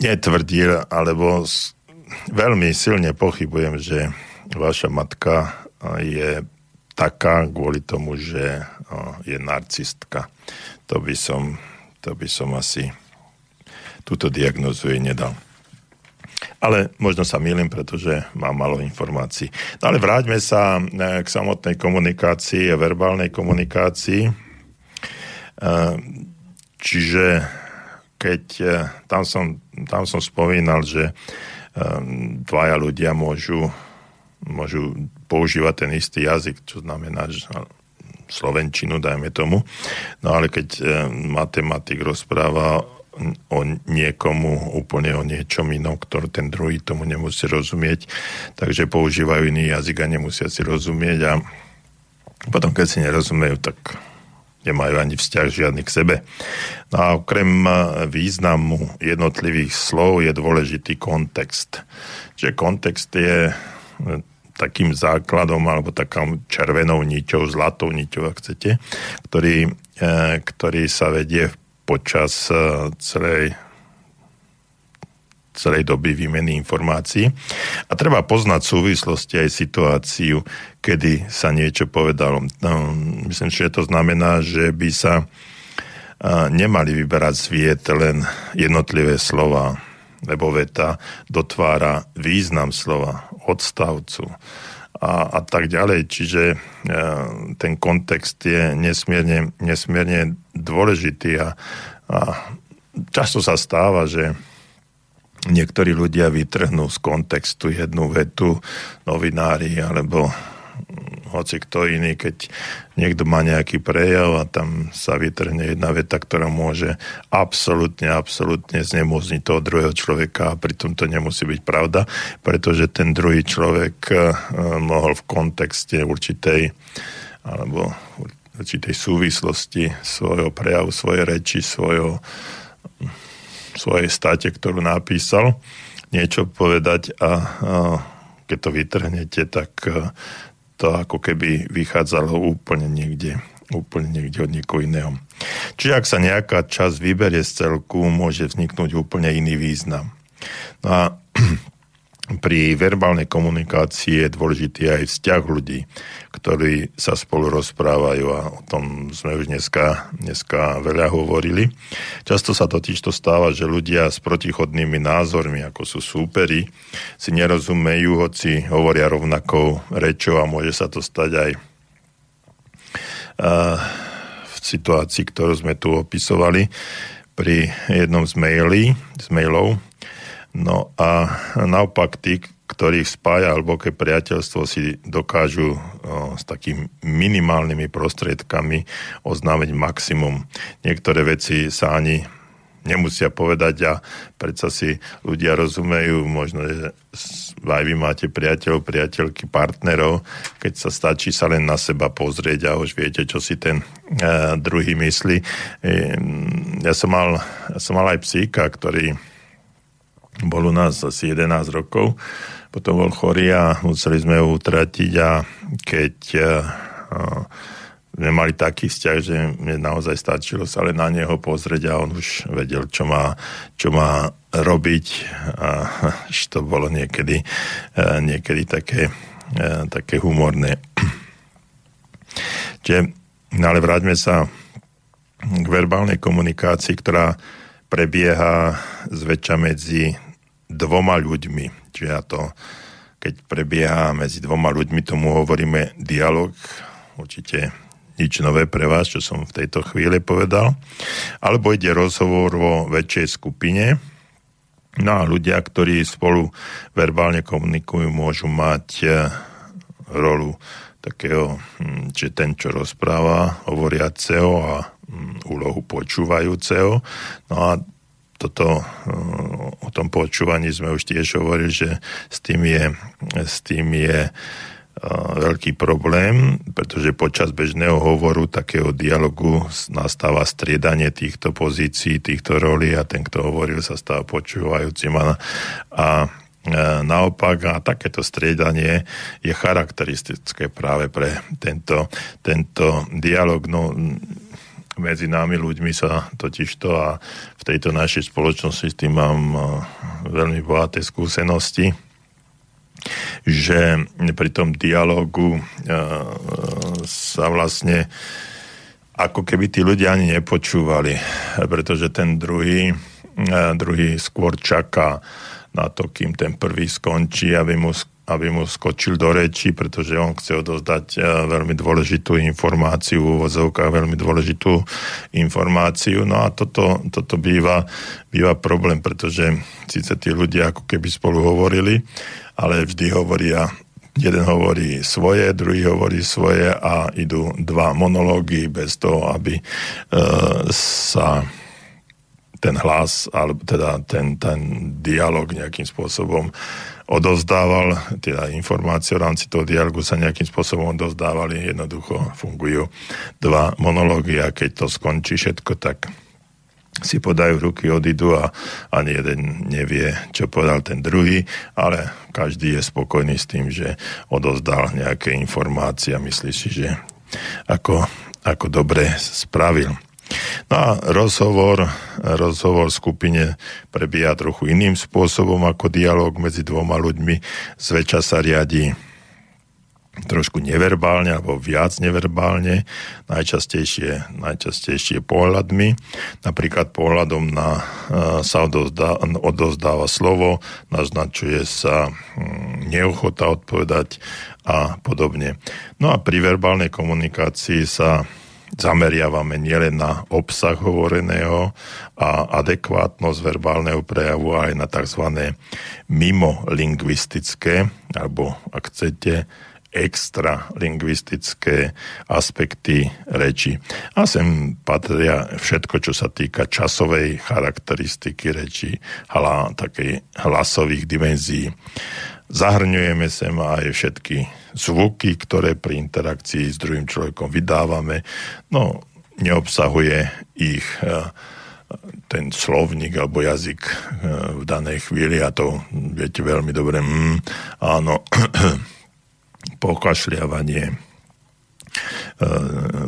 netvrdil, alebo veľmi silne pochybujem, že vaša matka eh, je taká kvôli tomu, že je narcistka. To by som, to by som asi túto diagnozu jej nedal. Ale možno sa milím, pretože mám malo informácií. No ale vráťme sa e, k samotnej komunikácii a verbálnej komunikácii. E, čiže keď e, tam som, tam som spomínal, že dvaja ľudia môžu, môžu používať ten istý jazyk, čo znamená, že slovenčinu, dajme tomu. No ale keď matematik rozpráva o niekomu, úplne o niečom inom, ktorý ten druhý tomu nemusí rozumieť, takže používajú iný jazyk a nemusia si rozumieť a potom, keď si nerozumejú, tak nemajú ani vzťah žiadny k sebe. No a okrem významu jednotlivých slov je dôležitý kontext. Čiže kontext je e, takým základom alebo takou červenou niťou, zlatou niťou, ak chcete, ktorý, e, ktorý sa vedie v počas e, celej celej doby výmeny informácií. A treba poznať súvislosti aj situáciu, kedy sa niečo povedalo. No, myslím, že to znamená, že by sa e, nemali vyberať z viet len jednotlivé slova, lebo veta dotvára význam slova, odstavcu a, a tak ďalej. Čiže e, ten kontext je nesmierne, nesmierne dôležitý a, a často sa stáva, že niektorí ľudia vytrhnú z kontextu jednu vetu, novinári alebo hoci kto iný, keď niekto má nejaký prejav a tam sa vytrhne jedna veta, ktorá môže absolútne, absolútne znemôzniť toho druhého človeka a pritom to nemusí byť pravda, pretože ten druhý človek eh, mohol v kontexte určitej alebo určitej súvislosti svojho prejavu, svojej reči, svojho, svojej state, ktorú napísal, niečo povedať a, a keď to vytrhnete, tak eh, to ako keby vychádzalo úplne niekde, úplne niekde od niekoho iného. Čiže ak sa nejaká časť vyberie z celku, môže vzniknúť úplne iný význam. No a pri verbálnej komunikácii je dôležitý aj vzťah ľudí, ktorí sa spolu rozprávajú a o tom sme už dneska, dneska veľa hovorili. Často sa totiž to stáva, že ľudia s protichodnými názormi, ako sú súperi, si nerozumejú, hoci hovoria rovnakou rečou a môže sa to stať aj v situácii, ktorú sme tu opisovali pri jednom z, mailí, z mailov. No a naopak tí, ktorých spája hlboké priateľstvo, si dokážu o, s takými minimálnymi prostriedkami oznámiť maximum. Niektoré veci sa ani nemusia povedať a predsa si ľudia rozumejú, možno, že aj vy máte priateľov, priateľky, partnerov, keď sa stačí sa len na seba pozrieť a už viete, čo si ten uh, druhý myslí. E, ja som mal, ja som mal aj psíka, ktorý bol u nás asi 11 rokov potom bol chorý a museli sme ho utratiť a keď uh, sme mali taký vzťah, že mne naozaj stačilo sa len na neho pozrieť a on už vedel, čo má, čo má robiť a to bolo niekedy, uh, niekedy také, také humorné. Čiže, no ale vráťme sa k verbálnej komunikácii, ktorá prebieha zväčša medzi dvoma ľuďmi Čiže ja to, keď prebieha medzi dvoma ľuďmi, tomu hovoríme dialog. Určite nič nové pre vás, čo som v tejto chvíli povedal. Alebo ide rozhovor vo väčšej skupine. No a ľudia, ktorí spolu verbálne komunikujú, môžu mať eh, rolu takého, hm, že ten, čo rozpráva, hovoriaceho a hm, úlohu počúvajúceho. No a toto, o tom počúvaní sme už tiež hovorili, že s tým je, s tým je veľký problém, pretože počas bežného hovoru, takého dialogu nastáva striedanie týchto pozícií, týchto rolí a ten, kto hovoril, sa stáva počúvajúcim a, a naopak a takéto striedanie je charakteristické práve pre tento, tento dialog. No, medzi námi ľuďmi sa totižto a v tejto našej spoločnosti s tým mám veľmi bohaté skúsenosti, že pri tom dialogu sa vlastne ako keby tí ľudia ani nepočúvali, pretože ten druhý, druhý skôr čaká na to, kým ten prvý skončí, aby mu aby mu skočil do reči, pretože on chce odozdať eh, veľmi dôležitú informáciu, v úvodzovkách veľmi dôležitú informáciu. No a toto, toto býva, býva problém, pretože síce tí ľudia ako keby spolu hovorili, ale vždy hovoria jeden hovorí svoje, druhý hovorí svoje a idú dva monológy bez toho, aby e, sa ten hlas, alebo teda ten, ten dialog nejakým spôsobom odozdával, teda informácie v rámci toho dialogu sa nejakým spôsobom odozdávali, jednoducho fungujú dva monológy a keď to skončí všetko, tak si podajú ruky, odídu a ani jeden nevie, čo povedal ten druhý, ale každý je spokojný s tým, že odozdal nejaké informácie a myslí si, že ako, ako dobre spravil. No a rozhovor, rozhovor v skupine prebieha trochu iným spôsobom ako dialog medzi dvoma ľuďmi. Zväčša sa riadi trošku neverbálne alebo viac neverbálne, najčastejšie, najčastejšie pohľadmi. Napríklad pohľadom na, e, sa odozdá, odozdáva slovo, naznačuje sa hm, neochota odpovedať a podobne. No a pri verbálnej komunikácii sa zameriavame nielen na obsah hovoreného a adekvátnosť verbálneho prejavu, aj na tzv. mimolingvistické, alebo ak chcete, extralingvistické aspekty reči. A sem patria všetko, čo sa týka časovej charakteristiky reči, hla, takej hlasových dimenzií. Zahrňujeme sem aj všetky zvuky, ktoré pri interakcii s druhým človekom vydávame. No, neobsahuje ich e, ten slovník alebo jazyk e, v danej chvíli a to viete veľmi dobre. Mm, áno, pokašľiavanie, e,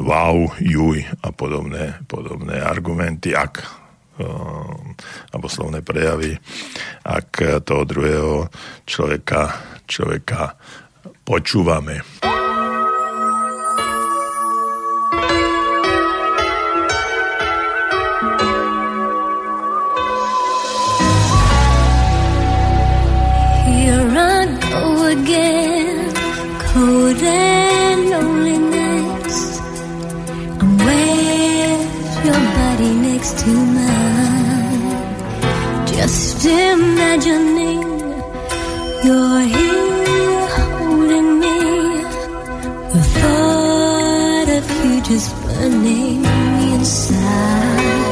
wow, juj a podobné, podobné argumenty, ak alebo slovné prejavy, ak toho druhého človeka, človeka počúvame. Again, cold and loneliness. your body next to mine. Just imagining you're here holding me. The thought of you just burning me inside.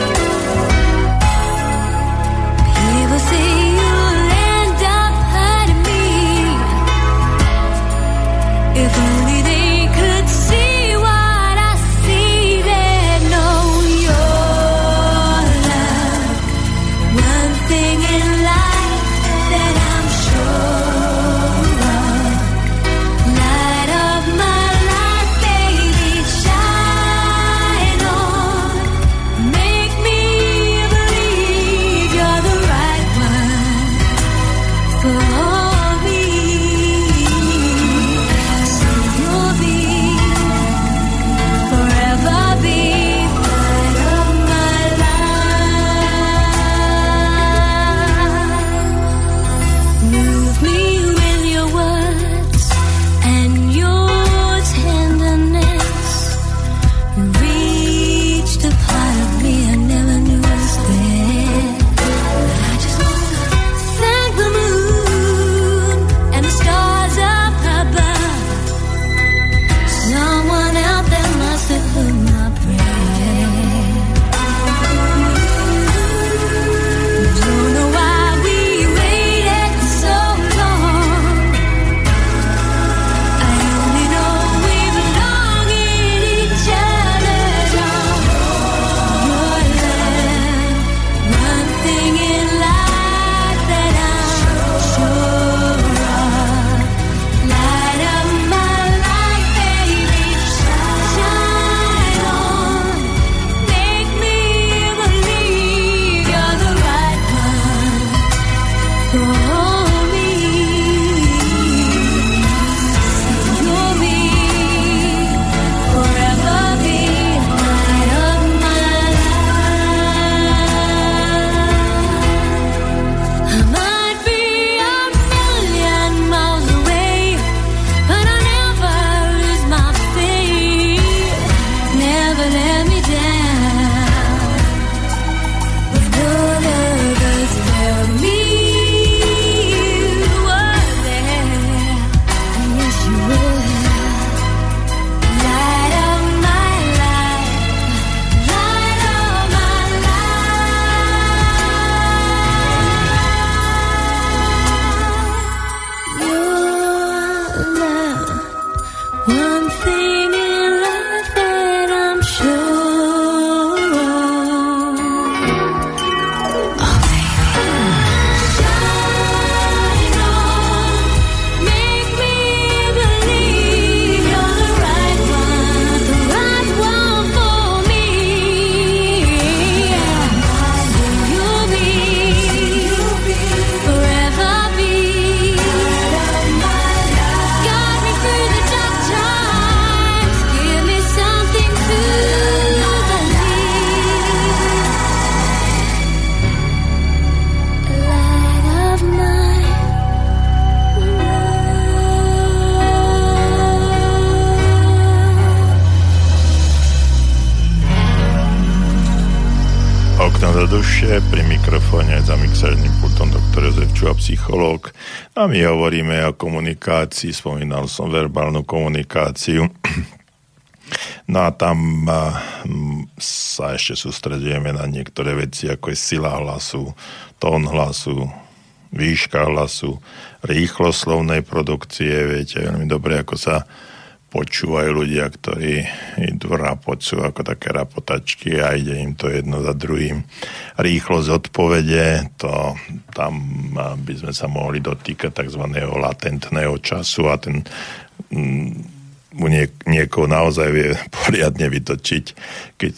Komunikácii, spomínal som verbálnu komunikáciu. No a tam sa ešte sústredujeme na niektoré veci, ako je sila hlasu, tón hlasu, výška hlasu, rýchlosť slovnej produkcie, viete veľmi dobre, ako sa počúvajú ľudia, ktorí idú rapocú ako také rapotačky a ide im to jedno za druhým. Rýchlosť odpovede, to tam by sme sa mohli dotýkať tzv. latentného času a ten mm, mu nie, niekoho naozaj vie poriadne vytočiť, keď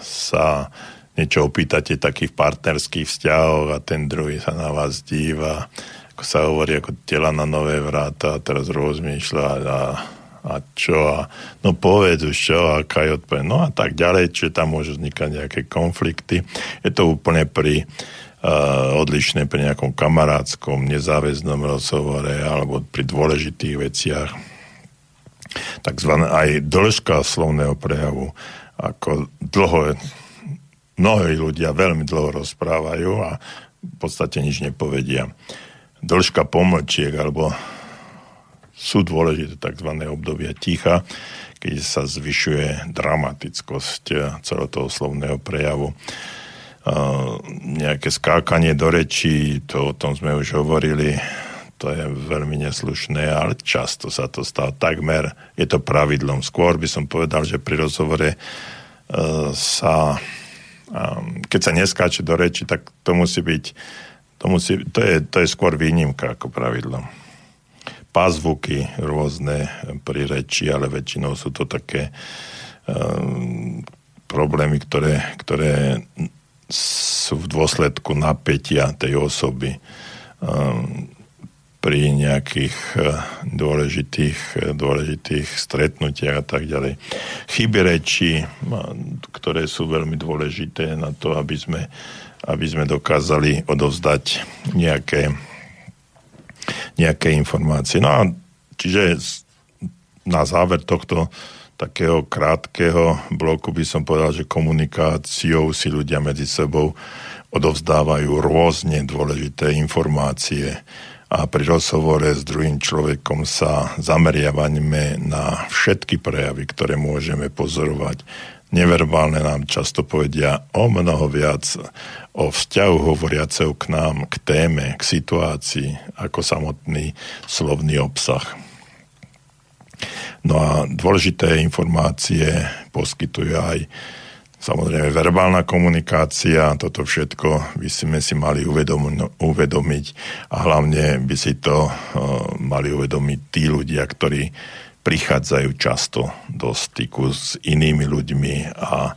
sa niečo opýtate takých partnerských vzťahov a ten druhý sa na vás díva, ako sa hovorí, ako tela na nové vráta a teraz rozmýšľa a, a čo a no povedz už čo, aká je no a tak ďalej, čiže tam môžu vznikať nejaké konflikty. Je to úplne pri uh, odlišné pri nejakom kamarátskom, nezáväznom rozhovore alebo pri dôležitých veciach takzvané aj dĺžka slovného prejavu, ako dlho, mnohí ľudia veľmi dlho rozprávajú a v podstate nič nepovedia. Dĺžka pomlčiek alebo sú dôležité tzv. obdobia ticha, keď sa zvyšuje dramatickosť celého toho slovného prejavu. Uh, nejaké skákanie do rečí, to o tom sme už hovorili, to je veľmi neslušné, ale často sa to stáva takmer, je to pravidlom. Skôr by som povedal, že pri rozhovore uh, sa, um, keď sa neskáče do reči, tak to musí byť, to, musí, to, je, to je skôr výnimka ako pravidlo pázvuky rôzne pri reči, ale väčšinou sú to také um, problémy, ktoré, ktoré sú v dôsledku napätia tej osoby um, pri nejakých uh, dôležitých, uh, dôležitých stretnutiach a tak ďalej. Chyby reči, ktoré sú veľmi dôležité na to, aby sme, aby sme dokázali odovzdať nejaké nejaké informácie. No a čiže na záver tohto takého krátkeho bloku by som povedal, že komunikáciou si ľudia medzi sebou odovzdávajú rôzne dôležité informácie a pri rozhovore s druhým človekom sa zameriavame na všetky prejavy, ktoré môžeme pozorovať neverbálne nám často povedia o mnoho viac o vzťahu hovoriaceho k nám, k téme, k situácii, ako samotný slovný obsah. No a dôležité informácie poskytuje aj samozrejme verbálna komunikácia, toto všetko by sme si mali uvedomiť a hlavne by si to mali uvedomiť tí ľudia, ktorí prichádzajú často do styku s inými ľuďmi a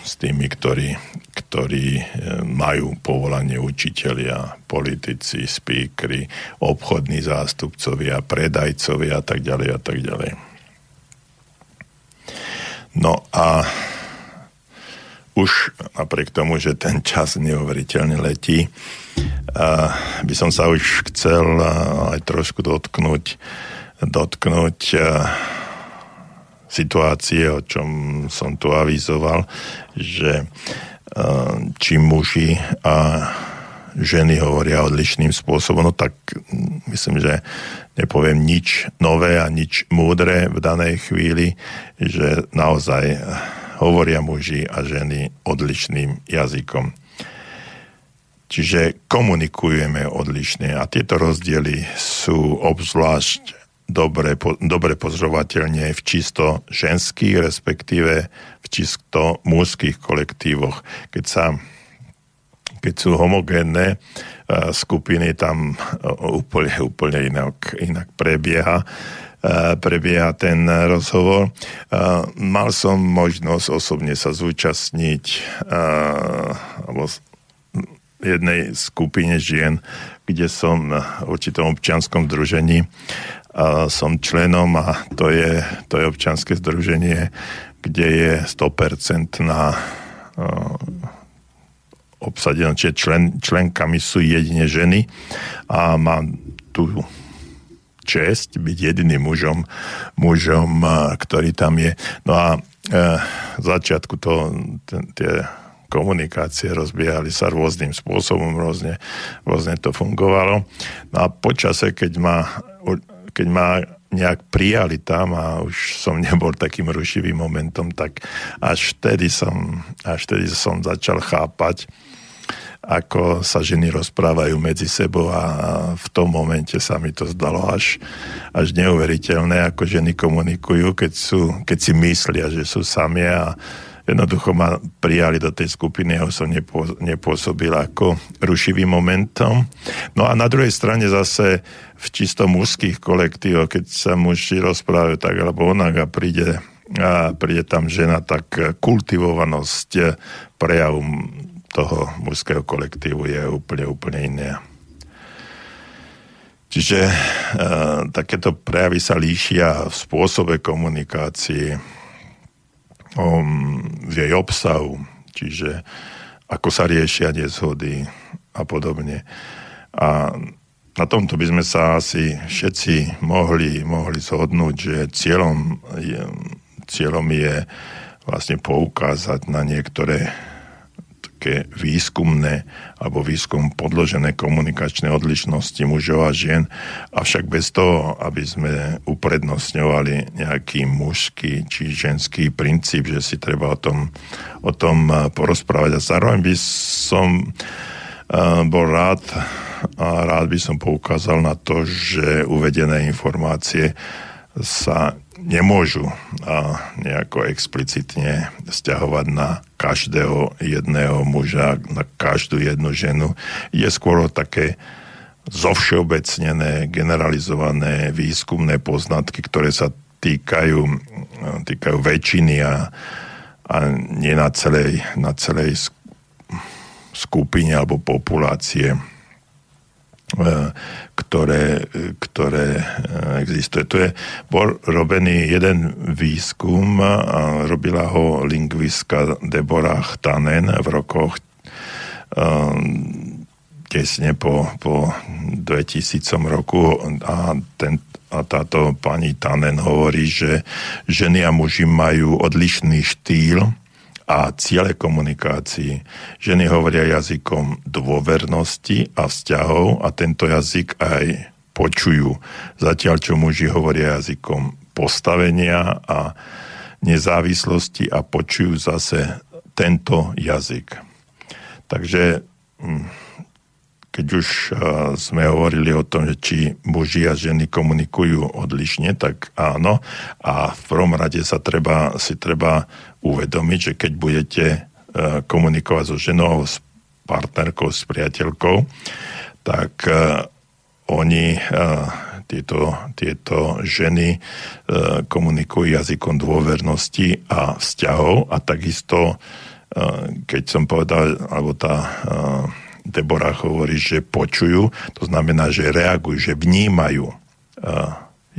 s tými, ktorí, ktorí e, majú povolanie učitelia, politici, speakery, obchodní zástupcovia, predajcovia a tak ďalej a tak ďalej. No a už napriek tomu, že ten čas neuveriteľne letí, by som sa už chcel aj trošku dotknúť dotknúť situácie, o čom som tu avizoval, že eh, či muži a ženy hovoria odlišným spôsobom, no tak hm, myslím, že nepoviem nič nové a nič múdre v danej chvíli, že naozaj hovoria muži a ženy odlišným jazykom. Čiže komunikujeme odlišne a tieto rozdiely sú obzvlášť dobre, po, dobre pozorovateľne v čisto ženských, respektíve v čisto mužských kolektívoch. Keď sa keď sú homogénne uh, skupiny, tam uh, úplne, úplne inak, inak prebieha uh, prebieha ten rozhovor. Mal som možnosť osobne sa zúčastniť alebo jednej skupine žien, kde som v určitom občianskom združení som členom a to je, to je občianske združenie, kde je 100% na obsadené, čiže člen, členkami sú jedine ženy a mám tu čest byť jediným mužom, mužom, ktorý tam je. No a e, začiatku to, ten, tie komunikácie rozbiehali sa rôznym spôsobom, rôzne, rôzne to fungovalo. No a počase, keď ma keď ma nejak prijali tam a už som nebol takým rušivým momentom, tak až vtedy som, až vtedy som začal chápať, ako sa ženy rozprávajú medzi sebou a v tom momente sa mi to zdalo až, až neuveriteľné, ako ženy komunikujú, keď, sú, keď si myslia, že sú sami a jednoducho ma prijali do tej skupiny, ja som nepôsobil ako rušivým momentom. No a na druhej strane zase v čisto mužských kolektívoch, keď sa muži rozprávajú tak alebo onak a príde, a príde tam žena, tak kultivovanosť prejavu toho mužského kolektívu je úplne, úplne iné. Čiže e, takéto prejavy sa líšia v spôsobe komunikácii, um, v jej obsahu, čiže ako sa riešia nezhody a podobne. A na tomto by sme sa asi všetci mohli, mohli zhodnúť, že cieľom je, cieľom je vlastne poukázať na niektoré také výskumné alebo výskum podložené komunikačné odlišnosti mužov a žien, avšak bez toho, aby sme uprednostňovali nejaký mužský či ženský princíp, že si treba o tom, o tom porozprávať. A zároveň by som uh, bol rád a rád by som poukázal na to, že uvedené informácie sa nemôžu nejako explicitne stiahovať na každého jedného muža, na každú jednu ženu. Je skôr také zovšeobecnené, generalizované výskumné poznatky, ktoré sa týkajú, týkajú väčšiny a, a nie na celej, na celej skupine alebo populácie ktoré, ktoré e, existuje. To je, bol robený jeden výskum, a robila ho lingvistka Deborah Tanen v rokoch um, tesne po, po 2000 roku a, ten, a táto pani Tanen hovorí, že ženy a muži majú odlišný štýl a ciele komunikácií. Ženy hovoria jazykom dôvernosti a vzťahov a tento jazyk aj počujú. Zatiaľ, čo muži hovoria jazykom postavenia a nezávislosti a počujú zase tento jazyk. Takže hm, keď už sme hovorili o tom, že či muži a ženy komunikujú odlišne, tak áno. A v prvom rade sa treba, si treba uvedomiť, že keď budete e, komunikovať so ženou, s partnerkou, s priateľkou, tak e, oni, e, tieto, tieto ženy komunikujú jazykom dôvernosti a vzťahov a takisto, keď som povedal, alebo tá Debora hovorí, že počujú, to znamená, že reagujú, že vnímajú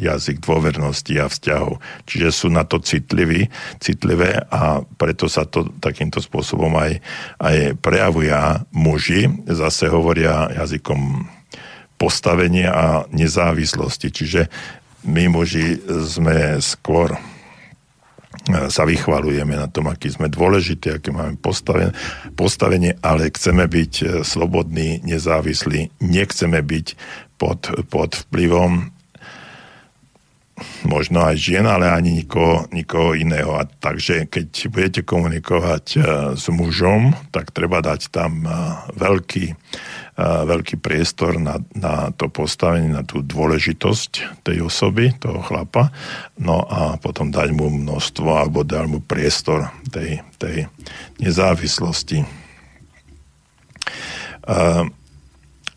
jazyk dôvernosti a vzťahov. Čiže sú na to citliví, citlivé a preto sa to takýmto spôsobom aj, aj prejavuje. Muži zase hovoria jazykom postavenia a nezávislosti. Čiže my muži sme skôr sa vychvalujeme na tom, aký sme dôležití, aké máme postavenie, postavenie, ale chceme byť e, slobodní, nezávislí, nechceme byť pod, pod vplyvom možno aj žien, ale ani nikoho, nikoho iného. A takže keď budete komunikovať uh, s mužom, tak treba dať tam veľký, veľký priestor na, na to postavenie, na tú dôležitosť tej osoby, toho chlapa, no a potom dať mu množstvo alebo dať mu priestor tej, tej nezávislosti.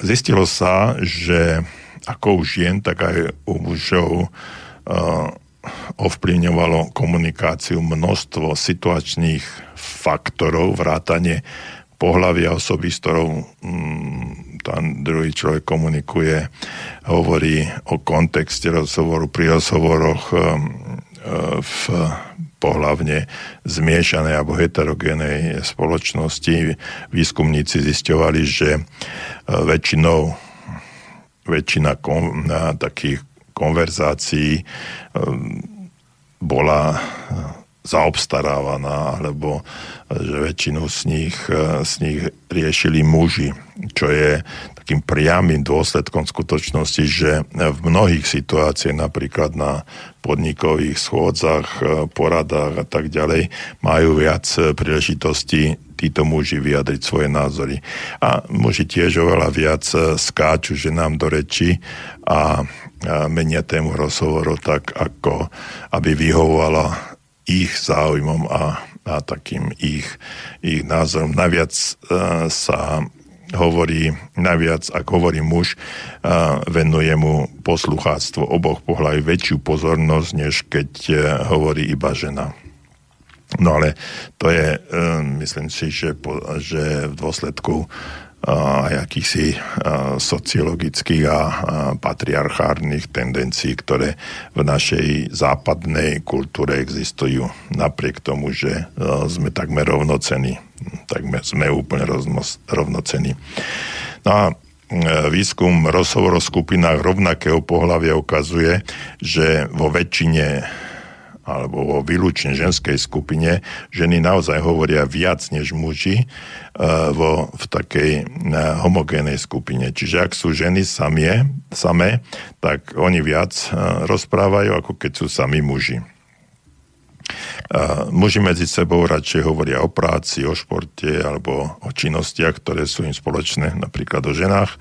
Zistilo sa, že ako u žien, tak aj u mužov ovplyvňovalo komunikáciu množstvo situačných faktorov, vrátanie pohľavia osoby, s ktorou mm, ten druhý človek komunikuje, hovorí o kontexte rozhovoru pri rozhovoroch um, v pohlavne zmiešanej alebo heterogénej spoločnosti. Výskumníci zisťovali, že väčšinou väčšina kom, takých konverzácií bola zaobstarávaná, alebo že väčšinu z nich, z nich riešili muži, čo je takým priamým dôsledkom skutočnosti, že v mnohých situáciách, napríklad na podnikových schôdzach, poradách a tak ďalej, majú viac príležitostí títo muži vyjadriť svoje názory. A muži tiež oveľa viac skáču, že nám do reči a menia tému rozhovoru tak, ako aby vyhovovala ich záujmom a, a takým ich, ich názorom. Naviac uh, sa hovorí, naviac, ak hovorí muž, uh, venuje mu poslucháctvo oboch pohľaví väčšiu pozornosť, než keď uh, hovorí iba žena. No ale to je, myslím si, že, že v dôsledku aj akýchsi sociologických a patriarchárnych tendencií, ktoré v našej západnej kultúre existujú. Napriek tomu, že sme takmer rovnocení. Takmer sme úplne rovnocení. No a výskum rozhovor o skupinách rovnakého pohľavia ukazuje, že vo väčšine alebo vo výlučne ženskej skupine ženy naozaj hovoria viac než muži uh, vo, v takej uh, homogénej skupine. Čiže ak sú ženy samie, samé, tak oni viac uh, rozprávajú, ako keď sú sami muži. Muži medzi sebou radšej hovoria o práci, o športe alebo o činnostiach, ktoré sú im spoločné, napríklad o ženách.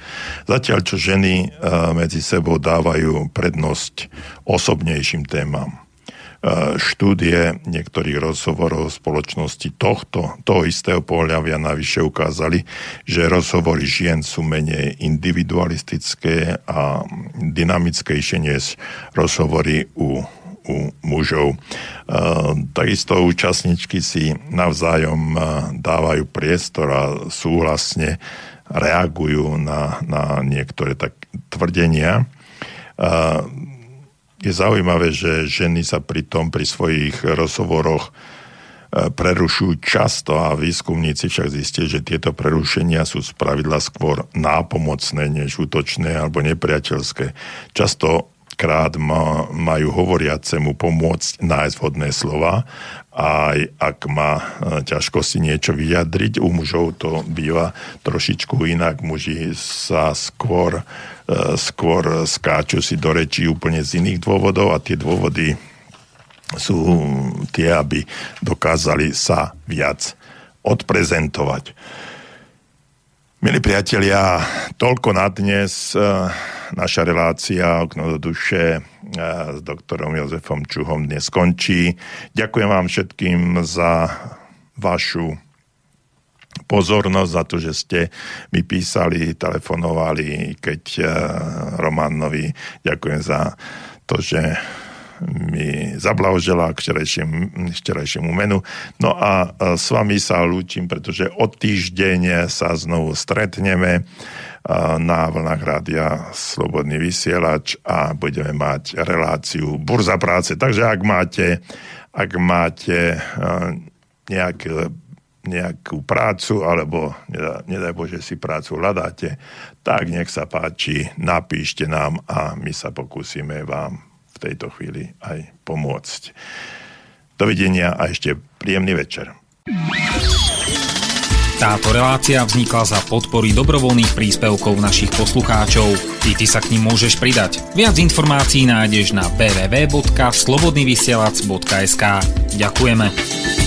Zatiaľ, čo ženy medzi sebou dávajú prednosť osobnejším témam štúdie niektorých rozhovorov spoločnosti tohto, toho istého pohľavia navyše ukázali, že rozhovory žien sú menej individualistické a dynamickejšie než rozhovory u, u mužov. Takisto účastničky si navzájom dávajú priestor a súhlasne reagujú na, na niektoré tak tvrdenia je zaujímavé, že ženy sa pri tom, pri svojich rozhovoroch e, prerušujú často a výskumníci však zistili, že tieto prerušenia sú spravidla skôr nápomocné než útočné alebo nepriateľské. Často krát ma, majú hovoriacemu pomôcť nájsť vhodné slova aj ak má e, ťažko si niečo vyjadriť. U mužov to býva trošičku inak. Muži sa skôr, e, skôr skáču si do rečí úplne z iných dôvodov a tie dôvody sú tie, aby dokázali sa viac odprezentovať. Milí priatelia, toľko na dnes e, naša relácia Okno do duše e, s doktorom Jozefom Čuhom dnes skončí. Ďakujem vám všetkým za vašu pozornosť, za to, že ste mi písali, telefonovali, keď e, Románovi ďakujem za to, že mi zablahožela k včerajšiemu menu. No a s vami sa lúčim, pretože o týždeň sa znovu stretneme na vlnách rádia Slobodný vysielač a budeme mať reláciu Burza práce. Takže ak máte, ak máte nejak, nejakú prácu alebo nedaj, nedaj Bože si prácu hľadáte, tak nech sa páči, napíšte nám a my sa pokúsime vám tejto chvíli aj pomôcť. Dovidenia a ešte príjemný večer. Táto relácia vznikla za podpory dobrovoľných príspevkov našich poslucháčov. I ty sa k ním môžeš pridať. Viac informácií nájdeš na www.slobodnyvysielac.sk Ďakujeme.